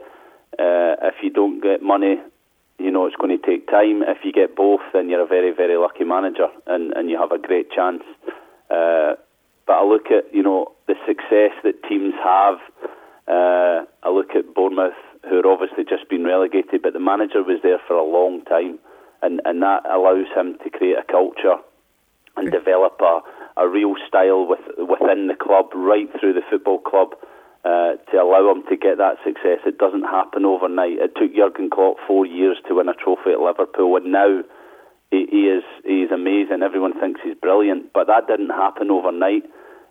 Uh, if you don't get money, you know it's going to take time. If you get both, then you're a very, very lucky manager, and, and you have a great chance. Uh, but I look at you know the success that teams have. Uh, I look at Bournemouth, who are obviously just been relegated, but the manager was there for a long time, and, and that allows him to create a culture and develop a, a real style with, within the club, right through the football club, uh, to allow him to get that success. It doesn't happen overnight. It took Jurgen Klopp four years to win a trophy at Liverpool, and now he, he is he is amazing. Everyone thinks he's brilliant, but that didn't happen overnight.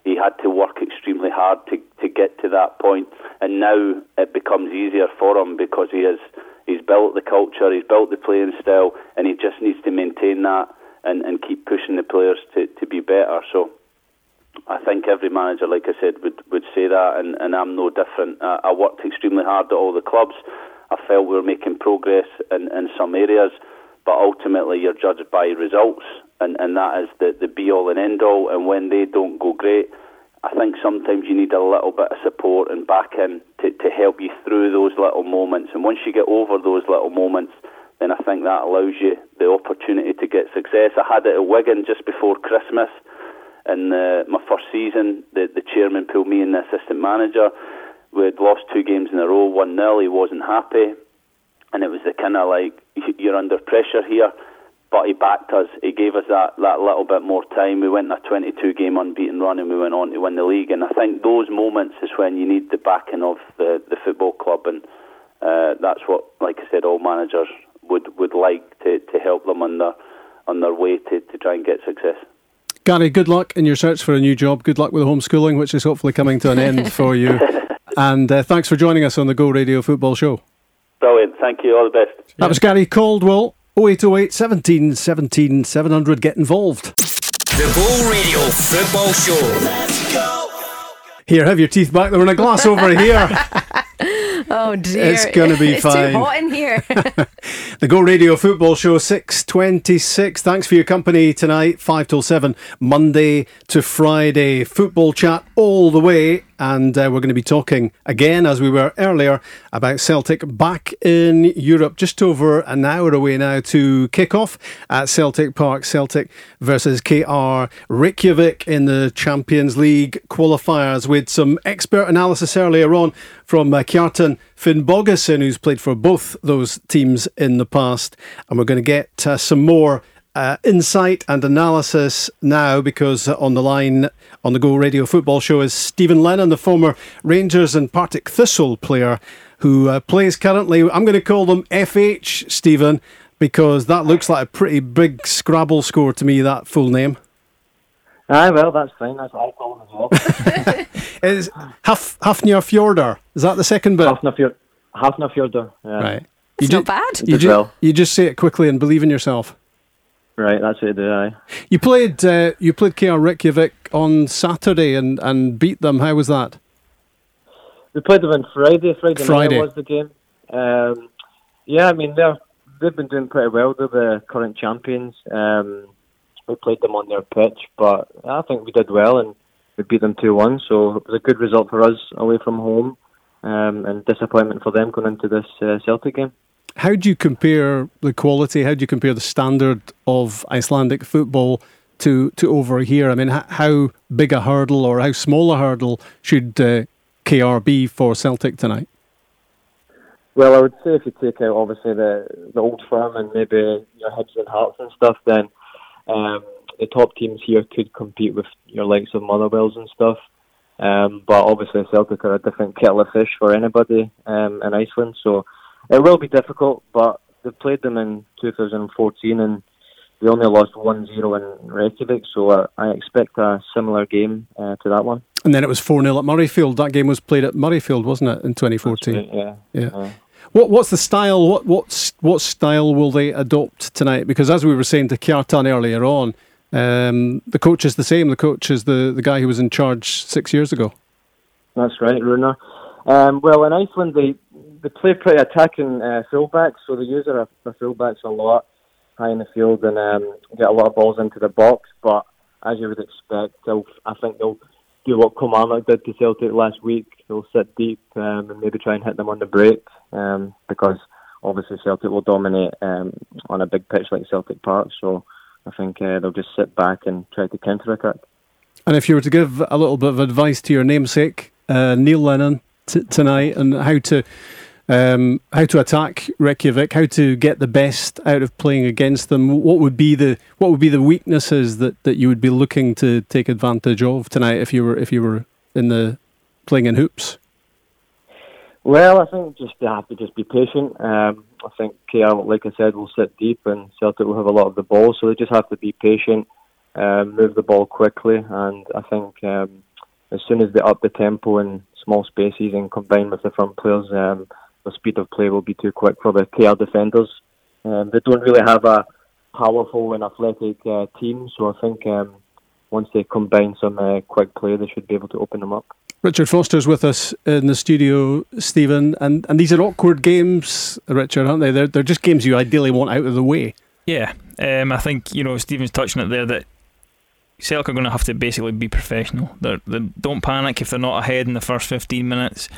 He had to work extremely hard to, to get to that point, and now it becomes easier for him because he has he's built the culture, he's built the playing style, and he just needs to maintain that and, and keep pushing the players to, to be better. So I think every manager, like I said, would, would say that, and, and I'm no different. I, I worked extremely hard at all the clubs. I felt we were making progress in, in some areas, but ultimately you're judged by results, and, and that is the, the be all and end all. And when they don't go great, I think sometimes you need a little bit of support and backing to, to help you through those little moments. And once you get over those little moments, then I think that allows you the opportunity to get success. I had it at Wigan just before Christmas in uh, my first season. The, the chairman pulled me in the assistant manager. We had lost two games in a row, 1 0. He wasn't happy. And it was the kind of like, you're under pressure here. But he backed us. He gave us that, that little bit more time. We went on a 22 game unbeaten run and we went on to win the league. And I think those moments is when you need the backing of the, the football club. And uh, that's what, like I said, all managers would, would like to, to help them on their, on their way to, to try and get success. Gary, good luck in your search for a new job. Good luck with the homeschooling, which is hopefully coming to an end for you. And uh, thanks for joining us on the Go Radio Football Show. Brilliant. Thank you. All the best. That was Gary Caldwell. 0808 17 17 700. Get involved. The Go Radio Football Show. Here, have your teeth back. They're in a glass over here. Oh dear. It's gonna be it's fine. too hot in here. The Go Radio Football Show 626. Thanks for your company tonight, 5 till 7, Monday to Friday. Football chat all the way. And uh, we're going to be talking again, as we were earlier, about Celtic back in Europe, just over an hour away now to kick off at Celtic Park. Celtic versus KR Reykjavik in the Champions League qualifiers with some expert analysis earlier on from uh, Kjartan Finnbogason, who's played for both those teams in the past. And we're going to get uh, some more uh, insight and analysis now because uh, on the line on the Go Radio Football Show is Steven Lennon, the former Rangers and Partick Thistle player who uh, plays currently. I'm going to call them FH, Steven, because that looks like a pretty big Scrabble score to me, that full name. Aye, well, that's fine. That's what I call them as well. Is Haf, Hafnir Fjordar. Is that the second bit? Hafnarfjord, Hafnarfjordur. Yeah. Right. It's ju- not bad. You, Did ju- well. you just say it quickly and believe in yourself. Right, that's what I do, aye. You played uh, you played KR Reykjavik on Saturday and, and beat them. How was that? We played them on Friday. Friday, Friday. night was the game. Um, yeah, I mean, they're, they've been doing pretty well. They're the current champions. Um, we played them on their pitch, but I think we did well and we beat them 2 1. So it was a good result for us away from home um, and disappointment for them going into this uh, Celtic game. How do you compare the quality? How do you compare the standard of Icelandic football to, to over here? I mean, how big a hurdle or how small a hurdle should uh, KR be for Celtic tonight? Well, I would say if you take out obviously the the old firm and maybe your Hibs and Hearts and stuff, then um, the top teams here could compete with your likes of Motherwells and stuff. Um, but obviously Celtic are a different kettle of fish for anybody um, in Iceland, so it will be difficult. But they played them in 2014 and they only lost 1-0 in Reykjavik, so uh, I expect a similar game uh, to that one. And then it was 4 0 at Murrayfield. That game was played at Murrayfield, wasn't it, in 2014? Right, yeah. yeah. yeah. What What's the style? What what's, what style will they adopt tonight? Because as we were saying to Kjartan earlier on, um, the coach is the same. The coach is the, the guy who was in charge six years ago. That's right, Runar. Um, well, in Iceland, they they play pretty attacking uh, fullbacks, so they use their, their fullbacks a lot high in the field and um, get a lot of balls into the box. But as you would expect, I think they'll do what Kilmarnock did to Celtic last week. They'll sit deep um, and maybe try and hit them on the break um, because obviously Celtic will dominate um, on a big pitch like Celtic Park. So I think uh, they'll just sit back and try to counter attack. And if you were to give a little bit of advice to your namesake, uh, Neil Lennon, t- tonight, and how to um, how to attack Reykjavik, how to get the best out of playing against them. What would be the what would be the weaknesses that, that you would be looking to take advantage of tonight if you were if you were in the playing in hoops? Well, I think just have to just be patient. Um, I think KR, like I said, will sit deep and Celtic will have a lot of the ball, so they just have to be patient, um, move the ball quickly, and I think um, as soon as they up the tempo in small spaces and combine with the front players, um, the speed of play will be too quick for the KR defenders. Um, they don't really have a powerful and athletic uh, team, so I think um, once they combine some uh, quick play, they should be able to open them up. Richard Foster's with us in the studio, Steven, and, and these are awkward games, Richard, aren't they? They're, they're just games you ideally want out of the way. Yeah, um, I think you know Steven's touching it there that Celtic are going to have to basically be professional. They're, they don't panic if they're not ahead in the first 15 minutes.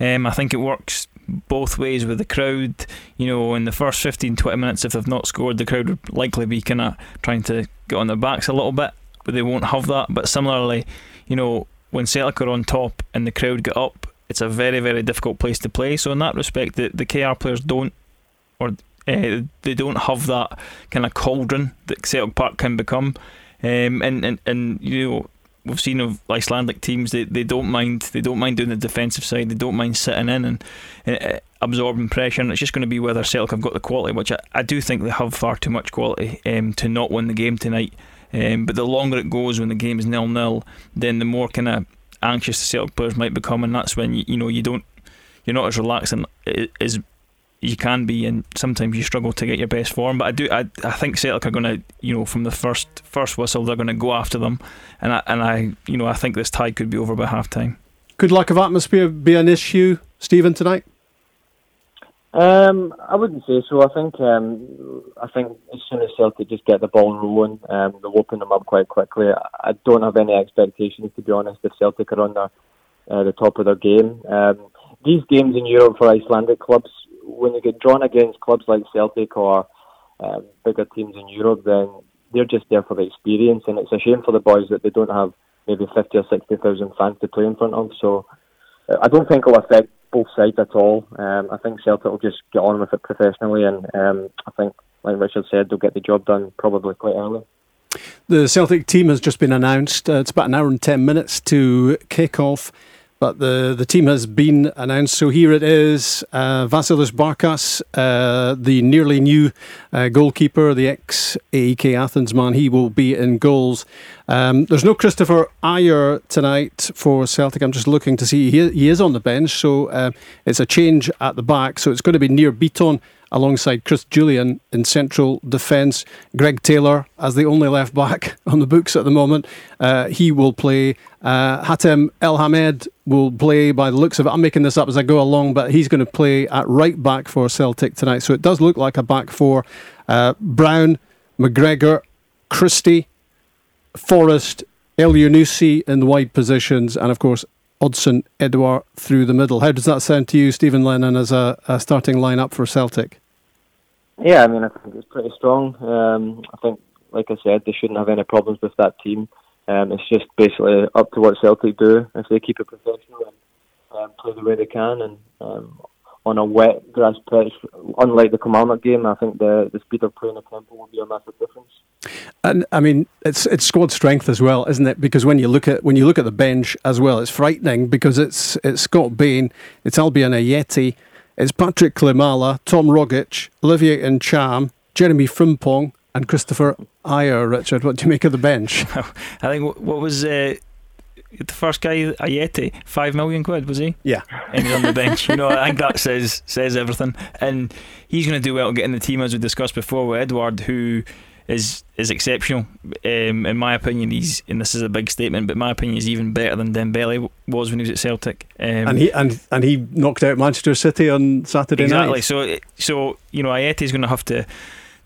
Um, I think it works both ways with the crowd. You know, in the first 15, 20 minutes, if they've not scored, the crowd would likely be kind of trying to get on their backs a little bit, but they won't have that. But similarly, you know, when Celtic are on top and the crowd get up, it's a very, very difficult place to play. So in that respect, the, the KR players don't, or uh, they don't have that kind of cauldron that Celtic Park can become. Um, and, and, and you know we've seen of Icelandic teams they, they don't mind they don't mind doing the defensive side they don't mind sitting in and uh, absorbing pressure and it's just going to be whether Celtic have got the quality which I, I do think they have far too much quality um, to not win the game tonight. Um, but the longer it goes when the game is nil nil then the more kind of anxious the Celtic players might become and that's when you, you know you don't you're not as relaxed and as you can be, and sometimes you struggle to get your best form. But I do, I, I think Celtic are going to, you know, from the first first whistle, they're going to go after them, and I, and I, you know, I think this tie could be over by half time. Could lack of atmosphere be an issue, Steven, tonight? Um, I wouldn't say so. I think um, I think as soon as Celtic just get the ball rolling, um, they'll open them up quite quickly. I don't have any expectations, to be honest, if Celtic are on the uh, the top of their game. Um, these games in Europe for Icelandic clubs when you get drawn against clubs like Celtic or um, bigger teams in Europe, then they're just there for the experience, and it's a shame for the boys that they don't have maybe fifty or sixty thousand fans to play in front of. So uh, I don't think it'll affect both sides at all. Um, I think Celtic will just get on with it professionally, and um, I think, like Richard said, they'll get the job done probably quite early. The Celtic team has just been announced. Uh, it's about an hour and ten minutes to kick off. But the, the team has been announced. So here it is uh, Vasilis Barkas, uh, the nearly new uh, goalkeeper, the ex AEK Athens man. He will be in goals. Um, there's no Kristoffer Ajer tonight for Celtic. I'm just looking to see. He, he is on the bench. So uh, it's a change at the back. So it's going to be Nir Bitton alongside Chris Jullien in central defence. Greg Taylor as the only left back on the books at the moment. Uh, he will play. Uh, Hatem Elhamed will play by the looks of it. I'm making this up as I go along, but he's going to play at right back for Celtic tonight. So it does look like a back four. Uh, Brown, McGregor, Christie, Forrest, Elyounoussi in the wide positions, and of course Odsonne Edouard through the middle. How does that sound to you, Steven Lennon, as a, a starting lineup for Celtic? Yeah, I mean, I think it's pretty strong. Um, I think, like I said, they shouldn't have any problems with that team. Um, it's just basically up to what Celtic do if they keep it professional and um, play the way they can. And um, on a wet grass pitch, unlike the Kilmarnock game, I think the, the speed of play and the tempo will be a massive difference. And I mean, it's it's squad strength as well, isn't it? Because when you look at when you look at the bench as well, it's frightening because it's it's Scott Bain, it's Albian Ajeti, it's Patrick Klimala, Tom Rogic, Olivier Ntcham, Jeremy Frimpong, and Kristoffer Ajer. Richard, what do you make of the bench? I think what was uh, the first guy, Ajeti, five million quid was he? Yeah, and he's on the bench. You know, I think that says says everything. And he's going to do well getting the team, as we discussed before with Edouard, who is is exceptional. Um, in my opinion, he's and this is a big statement, but my opinion is even better than Dembele was when he was at Celtic. Um, and he and and he knocked out Manchester City on Saturday exactly. night. Exactly. So so you know, Ajeti's going to have to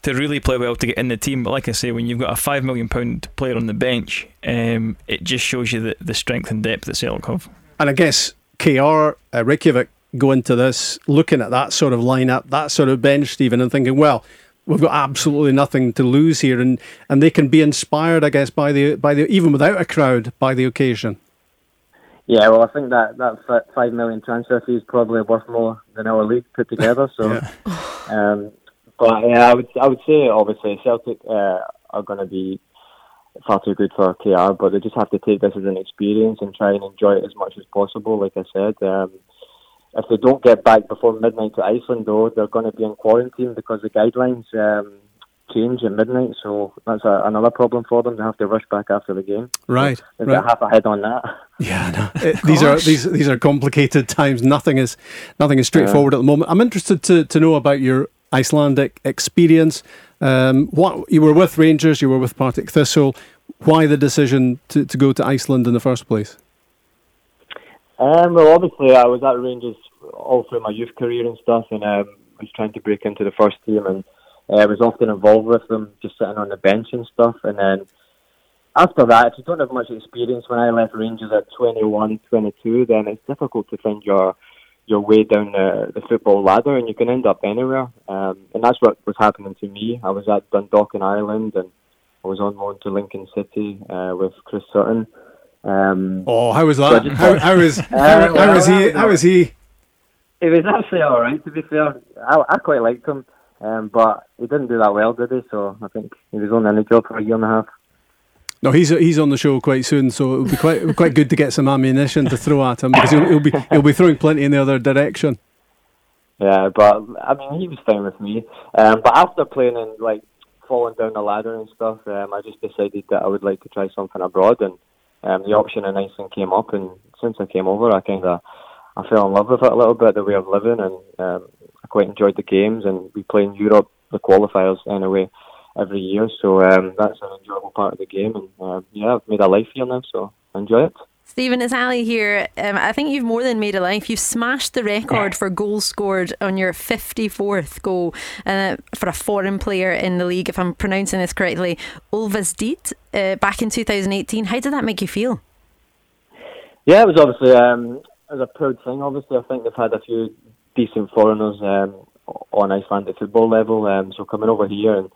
to really play well to get in the team. But like I say, when you've got a five million pound player on the bench, um, it just shows you the, the strength and depth that Celtic have. And I guess KR uh, Reykjavik go into this looking at that sort of lineup, that sort of bench, Steven, and thinking, well, we've got absolutely nothing to lose here, and, and they can be inspired, I guess, by the by the even without a crowd by the occasion. Yeah, well, I think that that five million transfer fee is probably worth more than our league put together. So, yeah. um, but yeah, I would I would say obviously Celtic uh, are going to be far too good for KR, but they just have to take this as an experience and try and enjoy it as much as possible. Like I said, um, if they don't get back before midnight to Iceland, though, they're going to be in quarantine because the guidelines um, change at midnight. So that's a, another problem for them. They have to rush back after the game. Right. So they've right. got half ahead on that. Yeah, no. It, these are these these are complicated times. Nothing is nothing is straightforward yeah. at the moment. I'm interested to, to know about your Icelandic experience. Um, what you were with Rangers, you were with Partick Thistle. Why the decision to, to go to Iceland in the first place? Um, well, obviously, I was at Rangers all through my youth career and stuff, and um, was trying to break into the first team, and uh, I was often involved with them, just sitting on the bench and stuff. And then after that, if you don't have much experience, when I left Rangers at 21, 22, then it's difficult to find your your way down the, the football ladder, and you can end up anywhere. Um, and that's what was happening to me. I was at Dundalk in Ireland, and I was on loan to Lincoln City uh, with Chris Sutton. Um, oh, how was that? So how, how was how, how was he? How was he? It was actually all right. To be fair, I, I quite liked him, um, but he didn't do that well, did he? So I think he was only in the job for a year and a half. No, he's he's on the show quite soon, so it would be quite quite good to get some ammunition to throw at him because he'll, he'll, be he'll be throwing plenty in the other direction. Yeah, but I mean, he was fine with me. Um, but after playing and like falling down the ladder and stuff, um, I just decided that I would like to try something abroad, and um, the option in Iceland came up. And since I came over, I kind of I fell in love with it a little bit, the way of living, and um, I quite enjoyed the games. And we play in Europe, the qualifiers anyway every year. So um, that's an enjoyable part of the game. And uh, yeah, I've made a life here now, so enjoy it. Stephen, it's Ali here. Um, I think you've more than made a life. You've smashed the record for goals scored on your 54th goal uh, for a foreign player in the league, if I'm pronouncing this correctly. Ulvsted uh, back in 2018. How did that make you feel? Yeah, it was obviously um, it was a proud thing. Obviously, I think they've had a few decent foreigners um, on Icelandic football level. Um, so coming over here and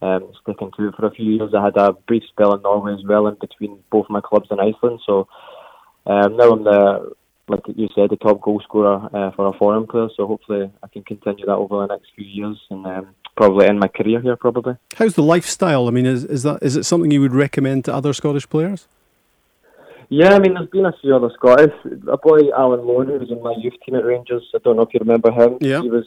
um, sticking to it for a few years. I had a brief spell in Norway as well in between both my clubs in Iceland. So um, now I'm the, like you said, the top goal scorer uh, for a foreign player. So hopefully I can continue that over the next few years and um, probably end my career here. Probably. How's the lifestyle? I mean, is is that is it something you would recommend to other Scottish players? Yeah, I mean, there's been a few other Scottish. A boy, Alan Lone, who was in my youth team at Rangers. I don't know if you remember him. Yeah. He was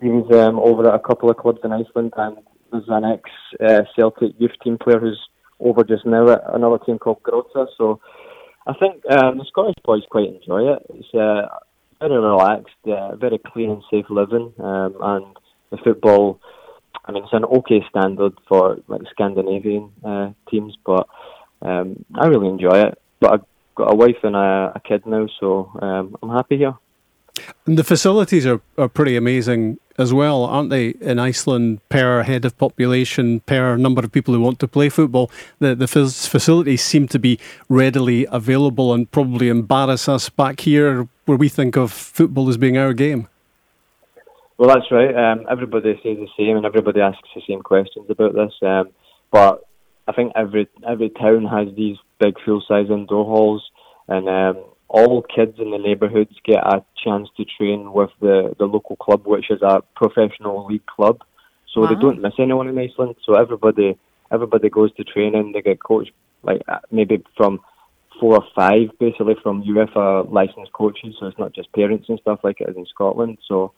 he was um, over at a couple of clubs in Iceland, and there's an ex uh, Celtic youth team player who's over just now at another team called Grótta. So I think um, the Scottish boys quite enjoy it. It's uh, very relaxed, uh, very clean and safe living, um, and the football. I mean, it's an okay standard for like Scandinavian uh, teams, but um, I really enjoy it. But I've got a wife and a, a kid now, so um, I'm happy here. And the facilities are, are pretty amazing as well, aren't they? In Iceland, per head of population, per number of people who want to play football, the the facilities seem to be readily available and probably embarrass us back here, where we think of football as being our game. Well, that's right. Um, everybody says the same, and everybody asks the same questions about this. Um, but I think every every town has these big full size indoor halls, and um, all kids in the neighbourhoods get a chance to train with the, the local club, which is a professional league club. So wow. they don't miss anyone in Iceland. So everybody everybody goes to training. They get coached like uh, maybe from four or five, basically from UEFA licensed coaches. So it's not just parents and stuff like it is in Scotland. So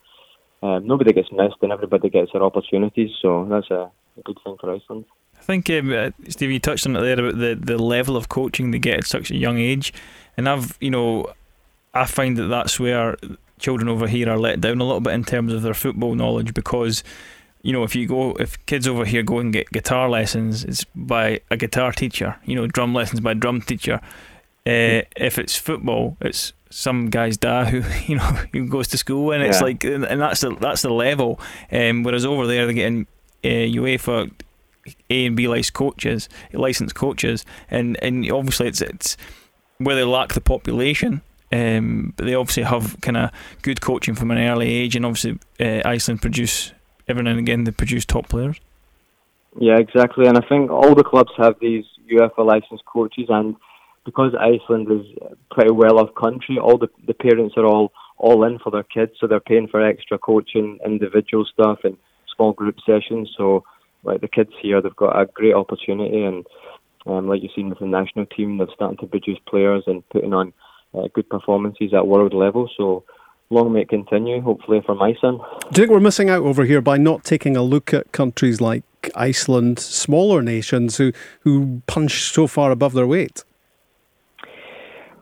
um, nobody gets missed and everybody gets their opportunities. So that's a, a good thing for Iceland. I think, um, uh, Steve, you touched on it there about the, the level of coaching they get at such a young age. And I've, you know, I find that that's where children over here are let down a little bit in terms of their football knowledge because you know, if you go, if kids over here go and get guitar lessons, it's by a guitar teacher. You know, drum lessons by a drum teacher. Uh, if it's football, it's some guy's dad who you know who goes to school, and it's Yeah. like, and that's the that's the level. Um, whereas over there, they're getting uh, UEFA A and B licensed coaches, licensed coaches, and and obviously it's it's where they lack the population. Um, but they obviously have kind of good coaching from an early age, and obviously uh, Iceland produce every now and again they produce top players. Yeah, exactly. And I think all the clubs have these UEFA licensed coaches, and because Iceland is a pretty well off country, all the, the parents are all all in for their kids, so they're paying for extra coaching, individual stuff, and small group sessions. So, like the kids here, they've got a great opportunity, and um, like you've seen with the national team, they've started to produce players and putting on uh, good performances at world level. So, long may it continue. Hopefully for my son. Do you think we're missing out over here by not taking a look at countries like Iceland, smaller nations who, who punch so far above their weight?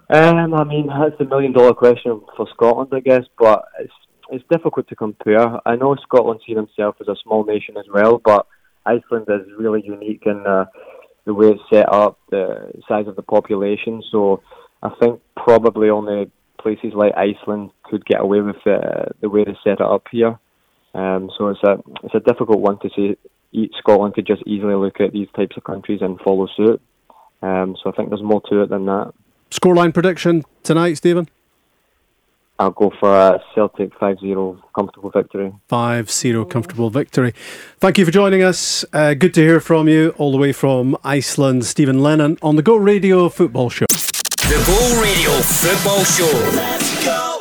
Um, I mean, that's the million dollar question for Scotland, I guess, but it's it's difficult to compare. I know Scotland see themselves as a small nation as well, but Iceland is really unique in uh, the way it's set up, the size of the population. So I think probably only places like Iceland could get away with uh, the way they set it up here. Um, so it's a it's a difficult one to. Each Scotland could just easily look at these types of countries and follow suit. Um, so I think there's more to it than that. Scoreline prediction tonight, Steven? I'll go for a Celtic 5-0 comfortable victory. 5 0 comfortable victory. Thank you for joining us. Uh, good to hear from you all the way from Iceland. Steven Lennon on the Go Radio Football Show. The Go Radio Football Show.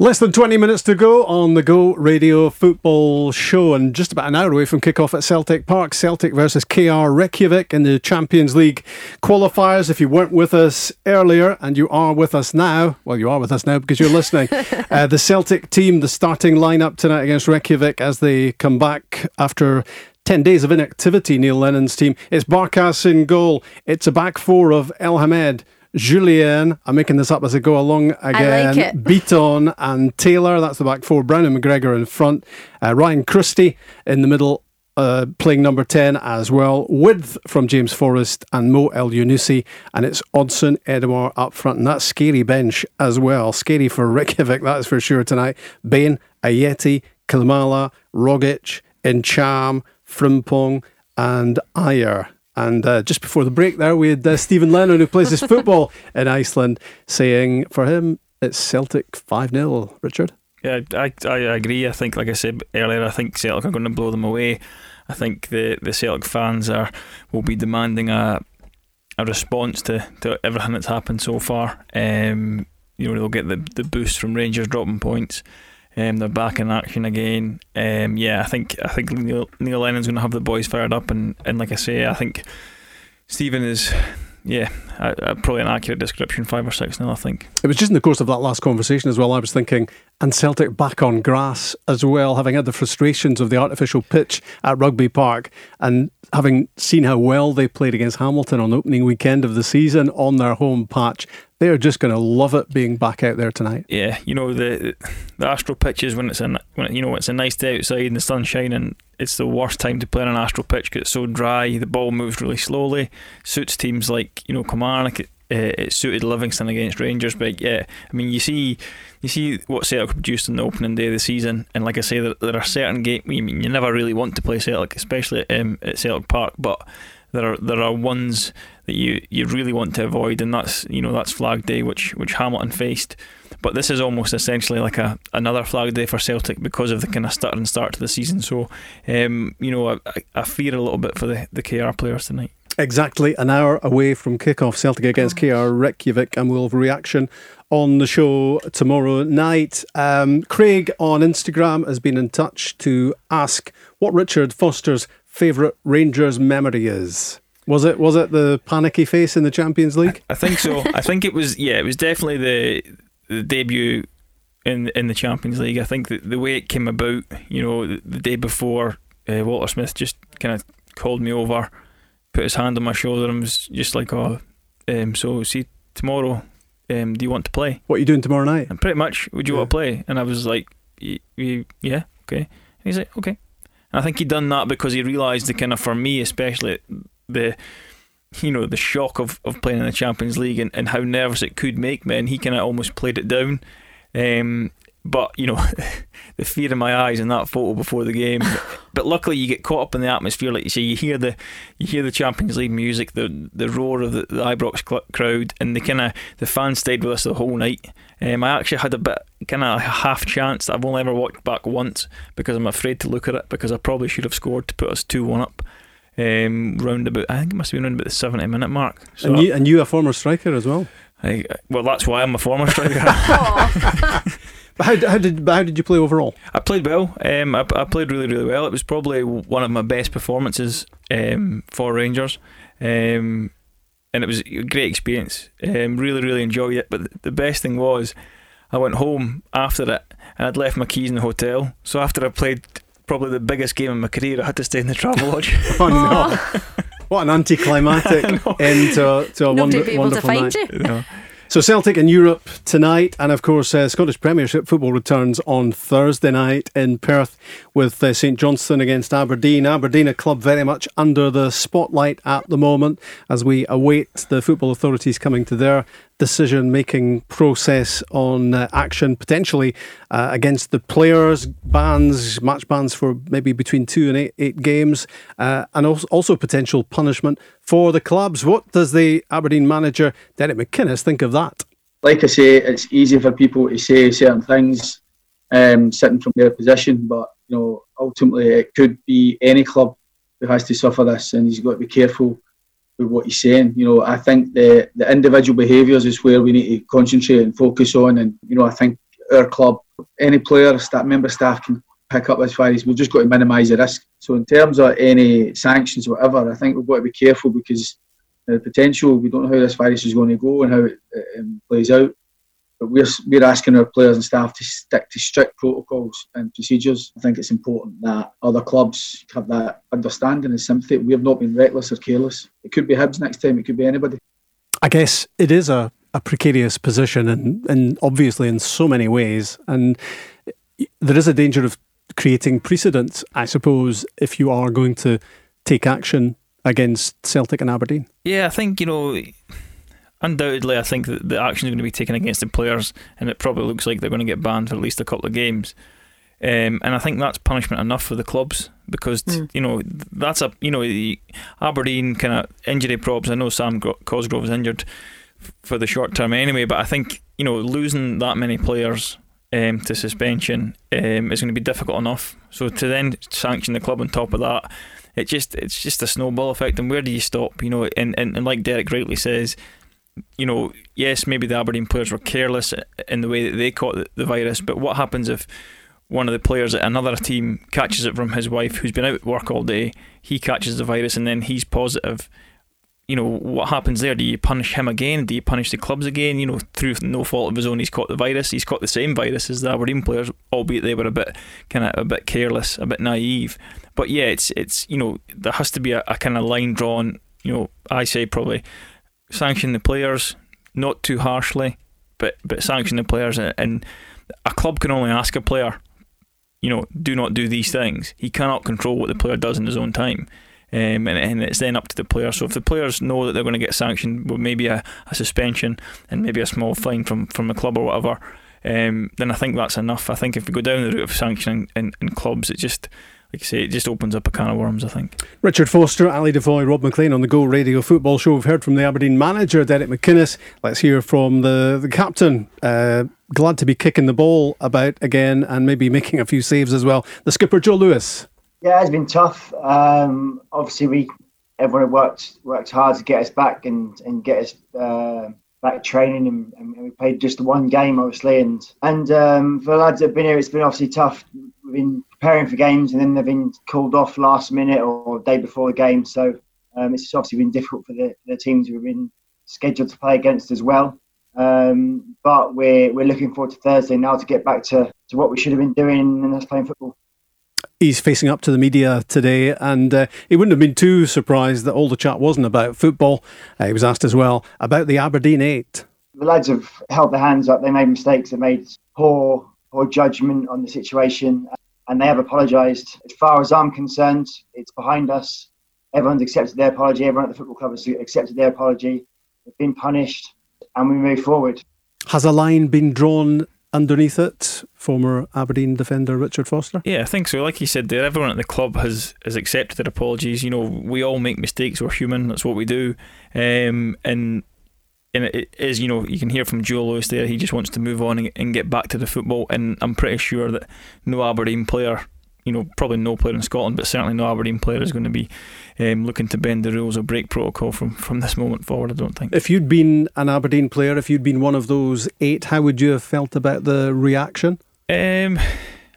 Less than 20 minutes to go on the Go Radio Football Show, and just about an hour away from kickoff at Celtic Park. Celtic versus KR Reykjavik in the Champions League qualifiers. If you weren't with us earlier and you are with us now, well, you are with us now because you're listening. uh, the Celtic team, the starting lineup tonight against Reykjavik as they come back after 10 days of inactivity, Neil Lennon's team. It's Barkas in goal. It's a back four of Elhamed. Jullien, I'm making this up as I go along again. like. Bitton and Taylor, that's the back four. Brown and McGregor in front. Uh, Ryan Christie in the middle, uh, playing number 10 as well. with from James Forrest and Mo Elyounoussi. And it's Odsonne Edouard up front. And that's scary bench as well. Scary for Reykjavik, that's for sure tonight. Bain, Ajeti, Klimala, Rogic, Ntcham, Frimpong, and Ajer. And uh, just before the break, there we had uh, Steven Lennon, who plays his football in Iceland, saying for him it's Celtic 5 0. Richard? Yeah, I, I agree. I think, like I said earlier, I think Celtic are going to blow them away. I think the, the Celtic fans are will be demanding a a response to, to everything that's happened so far. Um, you know, they'll get the, the boost from Rangers dropping points. Um, they're back in action again. Um, yeah, I think I think Neil, Neil Lennon's going to have the boys fired up, and, and like I say, I think Steven is, yeah, probably an accurate description, five or six nil. I think. It was just in the course of that last conversation as well. I was thinking, and Celtic back on grass as well, having had the frustrations of the artificial pitch at Rugby Park, and having seen how well they played against Hamilton on opening weekend of the season on their home patch. They're just going to love it being back out there tonight. Yeah, you know the the Astro pitches when it's a when you know it's a nice day outside and the sun's shining. It's the worst time to play on an Astro pitch because it's so dry. The ball moves really slowly. Suits teams like you know Kilmarnock. It, uh, it suited Livingston against Rangers, but yeah, I mean you see you see what Celtic produced on the opening day of the season, and like I say, there, there are certain games. I mean, you never really want to play Celtic, especially at, um, at Celtic Park, but there are there are ones that you, you really want to avoid, and that's you know that's Flag Day, which which Hamilton faced. But this is almost essentially like a another Flag Day for Celtic because of the kind of stuttering start to the season. So, um, you know, I, I fear a little bit for the, the KR players tonight. Exactly an hour away from kickoff, Celtic against KR Reykjavik, and we'll have reaction on the show tomorrow night. Um, Craig on Instagram has been in touch to ask what Richard Foster's favourite Rangers memory is. Was it was it the panicky face in the Champions League? I, I think so. I think it was. Yeah, it was definitely the, the debut in in the Champions League. I think the, the way it came about, you know, the, the day before, uh, Walter Smith just kind of called me over, put his hand on my shoulder, and was just like, "Oh, um, so see tomorrow. Um, do you want to play? What are you doing tomorrow night?" And pretty much, would you yeah. want to play? And I was like, "Yeah, okay." And he's like, "Okay." And I think he'd done that because he realised the kind of for me especially the you know the shock of, of playing in the Champions League and, and how nervous it could make me and he kind of almost played it down um, but you know the fear in my eyes in that photo before the game but luckily you get caught up in the atmosphere like you say you hear the you hear the Champions League music the the roar of the, the Ibrox crowd and the kind of the fans stayed with us the whole night um, I actually had a bit kind of a half chance that I've only ever watched back once because I'm afraid to look at it because I probably should have scored to put us 2-1 up um, round about I think it must have been around about the 70 minute mark. So and you, and you a former striker as well. I, well, that's why I'm a former striker. But how, how did how did you play overall? I played well. Um, I, I played really really well. It was probably one of my best performances um, for Rangers. Um, and it was a great experience. Um, really, really enjoyed it. But the best thing was, I went home after it and I'd left my keys in the hotel. So after I played probably the biggest game in my career. I had to stay in the travel lodge. oh no! what an anticlimactic end to, to a wonder, wonderful night. So Celtic in Europe tonight, and of course uh, Scottish Premiership football returns on Thursday night in Perth with uh, St Johnstone against Aberdeen. Aberdeen, a club very much under the spotlight at the moment as we await the football authorities coming to their decision making process on uh, action potentially uh, against the players, bans, match bans for maybe between two and eight, eight games, uh, and also, also potential punishment for the clubs. What does the Aberdeen manager, Derek McInnes, think of that? Like I say, it's easy for people to say certain things um, sitting from their position, but you know ultimately it could be any club who has to suffer this, and he's got to be careful with what he's saying. You know, I think the the individual behaviours is where we need to concentrate and focus on. And you know, I think our club, any player, staff, member staff can pick up this virus. We've just got to minimise the risk. So in terms of any sanctions, whatever, I think we've got to be careful because the potential we don't know how this virus is going to go and how it um, plays out. But we're, we're asking our players and staff to stick to strict protocols and procedures. I think it's important that other clubs have that understanding and sympathy. We have not been reckless or careless. It could be Hibs next time, it could be anybody. I guess it is a, a precarious position and, and obviously in so many ways. And there is a danger of creating precedents, I suppose, if you are going to take action against Celtic and Aberdeen. Yeah, I think, you know undoubtedly, I think that the action is going to be taken against the players, and it probably looks like they're going to get banned for at least a couple of games. Um, and I think that's punishment enough for the clubs because mm. you know that's a you know the Aberdeen kind of injury probes. I know Sam Cosgrove is injured for the short term anyway, but I think you know losing that many players um, to suspension um, is going to be difficult enough. So to then sanction the club on top of that, it just it's just a snowball effect. And where do you stop? You know, and, and, and like Derek rightly says, you know, yes, maybe the Aberdeen players were careless in the way that they caught the virus, but what happens if one of the players at another team catches it from his wife who's been out at work all day, he catches the virus and then he's positive? You know, what happens there? Do you punish him again? Do you punish the clubs again? You know, through no fault of his own, he's caught the virus. He's caught the same virus as the Aberdeen players, albeit they were a bit kind of a bit careless, a bit naive. But yeah, it's it's you know there has to be a, a kind of line drawn. You know, I say probably sanction the players, not too harshly, but but sanction the players. And a club can only ask a player, you know, do not do these things. He cannot control what the player does in his own time. Um, and, and, it's then up to the player. So if the players know that they're going to get sanctioned with maybe a, a suspension and maybe a small fine from, from the club or whatever, um, then I think that's enough. I think if we go down the route of sanctioning in, in clubs, it just like I say, it just opens up a can of worms, I think. Richard Foster, Ali DeFoy, Rob MacLean on the Go Radio Football Show. We've heard from the Aberdeen manager, Derek McInnes. Let's hear from the, the captain. Uh, glad to be kicking the ball about again and maybe making a few saves as well. The skipper, Joe Lewis. Yeah, it's been tough. Um, obviously, we everyone worked worked hard to get us back and and get us uh, back training, and, and, we played just one game, obviously. And and um, for the lads that have been here, it's been obviously tough. We've been preparing for games, and then they've been called off last minute or day before the game. So um, it's obviously been difficult for the, the teams we've been scheduled to play against as well. Um, but we're we're looking forward to Thursday now to get back to, to what we should have been doing, and that's playing football. He's facing up to the media today, and uh, he wouldn't have been too surprised that all the chat wasn't about football. Uh, he was asked as well about the Aberdeen Eight. The lads have held their hands up. They made mistakes. They made poor poor judgment on the situation, and they have apologised. As far as I'm concerned, it's behind us. Everyone's accepted their apology. Everyone at the football club has accepted their apology. They've been punished and we move forward. Has a line been drawn underneath it, former Aberdeen defender Richard Foster? Yeah, I think so. Like you said there, everyone at the club has, has accepted their apologies. You know, we all make mistakes, we're human, that's what we do. Um, and and it is, you know, you can hear from Joe Lewis there, he just wants to move on and, and get back to the football. And I'm pretty sure that no Aberdeen player you know, probably no player in Scotland, but certainly no Aberdeen player is going to be um, looking to bend the rules or break protocol from, from this moment forward, I don't think. If you'd been an Aberdeen player, if you'd been one of those eight, how would you have felt about the reaction? Um,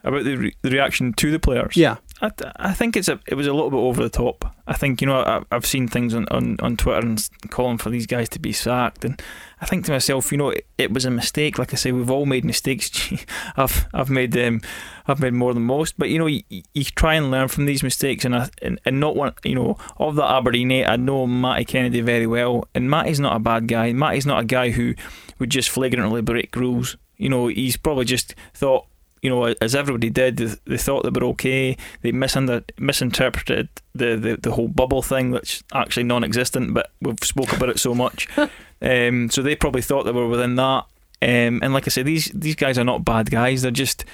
about the, re- the reaction to the players? Yeah. I, I think it's a it was a little bit over the top. I think you know I, I've seen things on, on, on Twitter and calling for these guys to be sacked, and I think to myself, you know, it, it was a mistake. Like I say, we've all made mistakes. I've I've made them, um, I've made more than most. But you know, you, you try and learn from these mistakes, and I, and, and not one. You know, of the Aberdeen eight, I know Matty Kennedy very well, and Matty's not a bad guy. Matty's not a guy who would just flagrantly break rules. You know, he's probably just thought, you know, as everybody did, they, thought they were okay. They misunder, misinterpreted the, the, the whole bubble thing, that's actually non-existent, but we've spoke about it so much. um, so they probably thought they were within that. Um, and like I said, these these guys are not bad guys. They're just,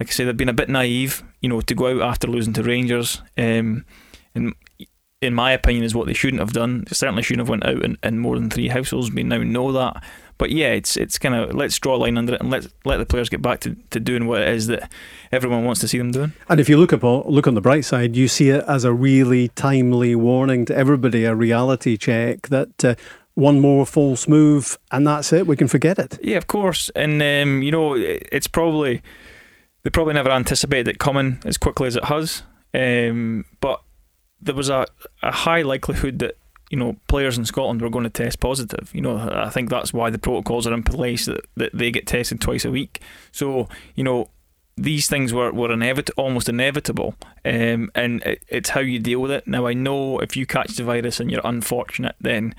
like I said, they've been a bit naive, you know, to go out after losing to Rangers. Um, and in my opinion, is what they shouldn't have done. They certainly shouldn't have went out in, in more than three households. We now know that. But yeah, it's it's kind of let's draw a line under it and let let the players get back to, to doing what it is that everyone wants to see them doing. And if you look up look on the bright side, you see it as a really timely warning to everybody, a reality check that. Uh, one more false move and that's it. We can forget it. Yeah, of course. And um, you know, it's probably they probably never anticipated it coming as quickly as it has. Um, but there was a, a high likelihood that you know, players in Scotland were going to test positive. You know, I think that's why the protocols are in place that, that they get tested twice a week. So, you know, these things were, were inevit- almost inevitable, um, and it, it's how you deal with it. Now, I know if you catch the virus and you're unfortunate, then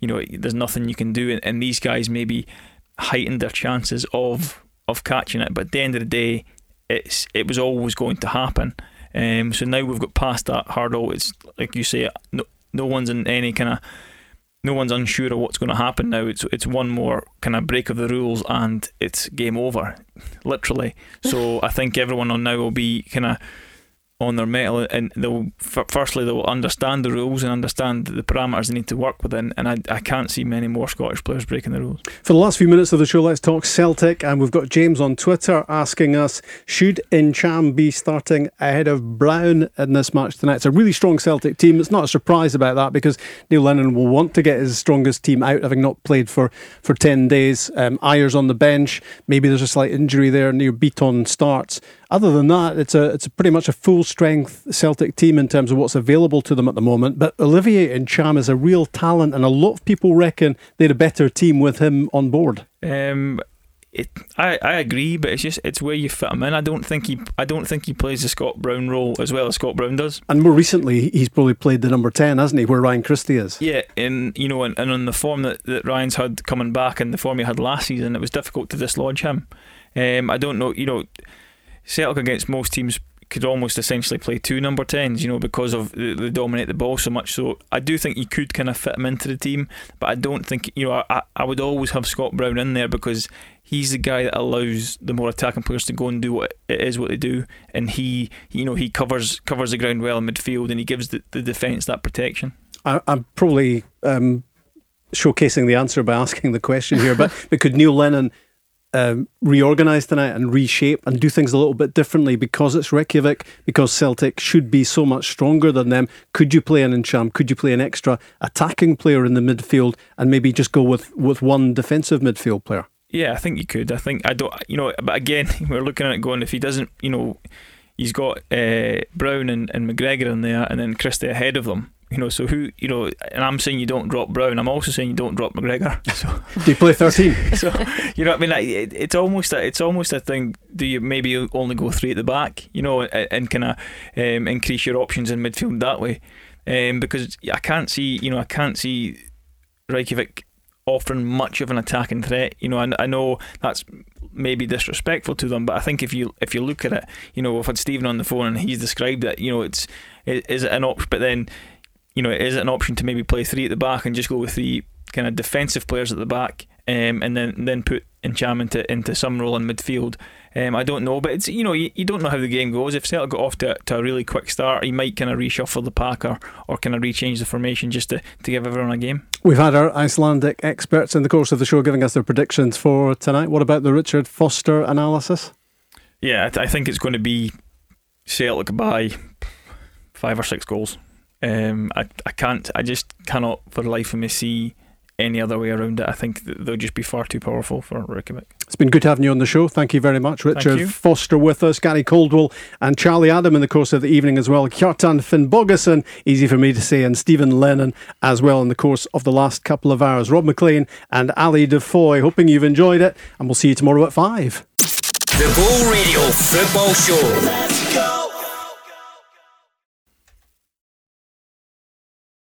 you know there's nothing you can do, and, and these guys maybe heightened their chances of of catching it. But at the end of the day, it's it was always going to happen. Um, so now we've got past that hurdle. It's like you say, no, no one's in any kind of no one's unsure of what's going to happen now. It's it's one more kind of break of the rules and it's game over, literally. So I think everyone on now will be kind of on their metal and they'll firstly they will understand the rules and understand the parameters they need to work within and I, I can't see many more Scottish players breaking the rules. For the last few minutes of the show let's talk Celtic and we've got James on Twitter asking us should Ntcham be starting ahead of Brown in this match tonight? It's a really strong Celtic team. It's not a surprise about that because Neil Lennon will want to get his strongest team out having not played for, for 10 days. Um, Ajer's on the bench. Maybe there's a slight injury there. Nir Bitton starts other than that, it's a it's a pretty much a full strength Celtic team in terms of what's available to them at the moment. But Olivier Ntcham is a real talent, and a lot of people reckon they're a better team with him on board. Um, it, I, I agree, but it's just it's where you fit him in. I don't think he I don't think he plays the Scott Brown role as well as Scott Brown does. And more recently, he's probably played the number ten, hasn't he, where Ryan Christie is? Yeah, and you know, and, and on the form that, that Ryan's had coming back and the form he had last season, it was difficult to dislodge him. Um, I don't know, you know Celtic against most teams could almost essentially play two number 10s, you know, because of they dominate the ball so much. So I do think you could kind of fit him into the team, but I don't think, you know, I, I would always have Scott Brown in there because he's the guy that allows the more attacking players to go and do what it is what they do, and he, you know, he covers covers the ground well in midfield and he gives the, the defence that protection. I, am probably um, showcasing the answer by asking the question here, but, but could Neil Lennon um, reorganise tonight and reshape and do things a little bit differently because it's Reykjavik, because Celtic should be so much stronger than them? Could you play an Ntcham? Could you play an extra attacking player in the midfield and maybe just go with, with one defensive midfield player? Yeah, I think you could. I think I don't. You know, but again, we're looking at it going. If he doesn't, you know, he's got uh, Brown and, and McGregor in there, and then Christie ahead of them. You know, so who you know, and I'm saying you don't drop Brown. I'm also saying you don't drop McGregor. So do you play 13? so you know, what I mean, like, it, it's almost a, it's almost a thing. Do you maybe only go three at the back? You know, and, and kind of um, increase your options in midfield that way. Um, because I can't see, you know, I can't see Reykjavik offering much of an attacking threat. You know, I, I know that's maybe disrespectful to them, but I think if you if you look at it, you know, we've had Steven on the phone and he's described it. You know, it's is it an option? But then, you know, is it an option to maybe play three at the back and just go with three kind of defensive players at the back, um, and then then put Ntcham into into some role in midfield? Um, I don't know, but it's you know you, you don't know how the game goes. If Celtic got off to, to a really quick start, he might kind of reshuffle the pack or, or kind of rechange the formation just to, to give everyone a game. We've had our Icelandic experts in the course of the show giving us their predictions for tonight. What about the Richard Foster analysis? Yeah, I, th- I think it's going to be Celtic by five or six goals. Um, I I can't. I just cannot for the life of me see any other way around it. I think they'll just be far too powerful for Reykjavik. It's been good having you on the show. Thank you very much, Richard Foster, with us, Gary Caldwell, and Charlie Adam in the course of the evening as well. Kjartan Finnbogason, easy for me to say, and Steven Lennon as well in the course of the last couple of hours. Rob MacLean and Ali DeFoy, hoping you've enjoyed it, and we'll see you tomorrow at five. The Go Radio Football Show. Let's go.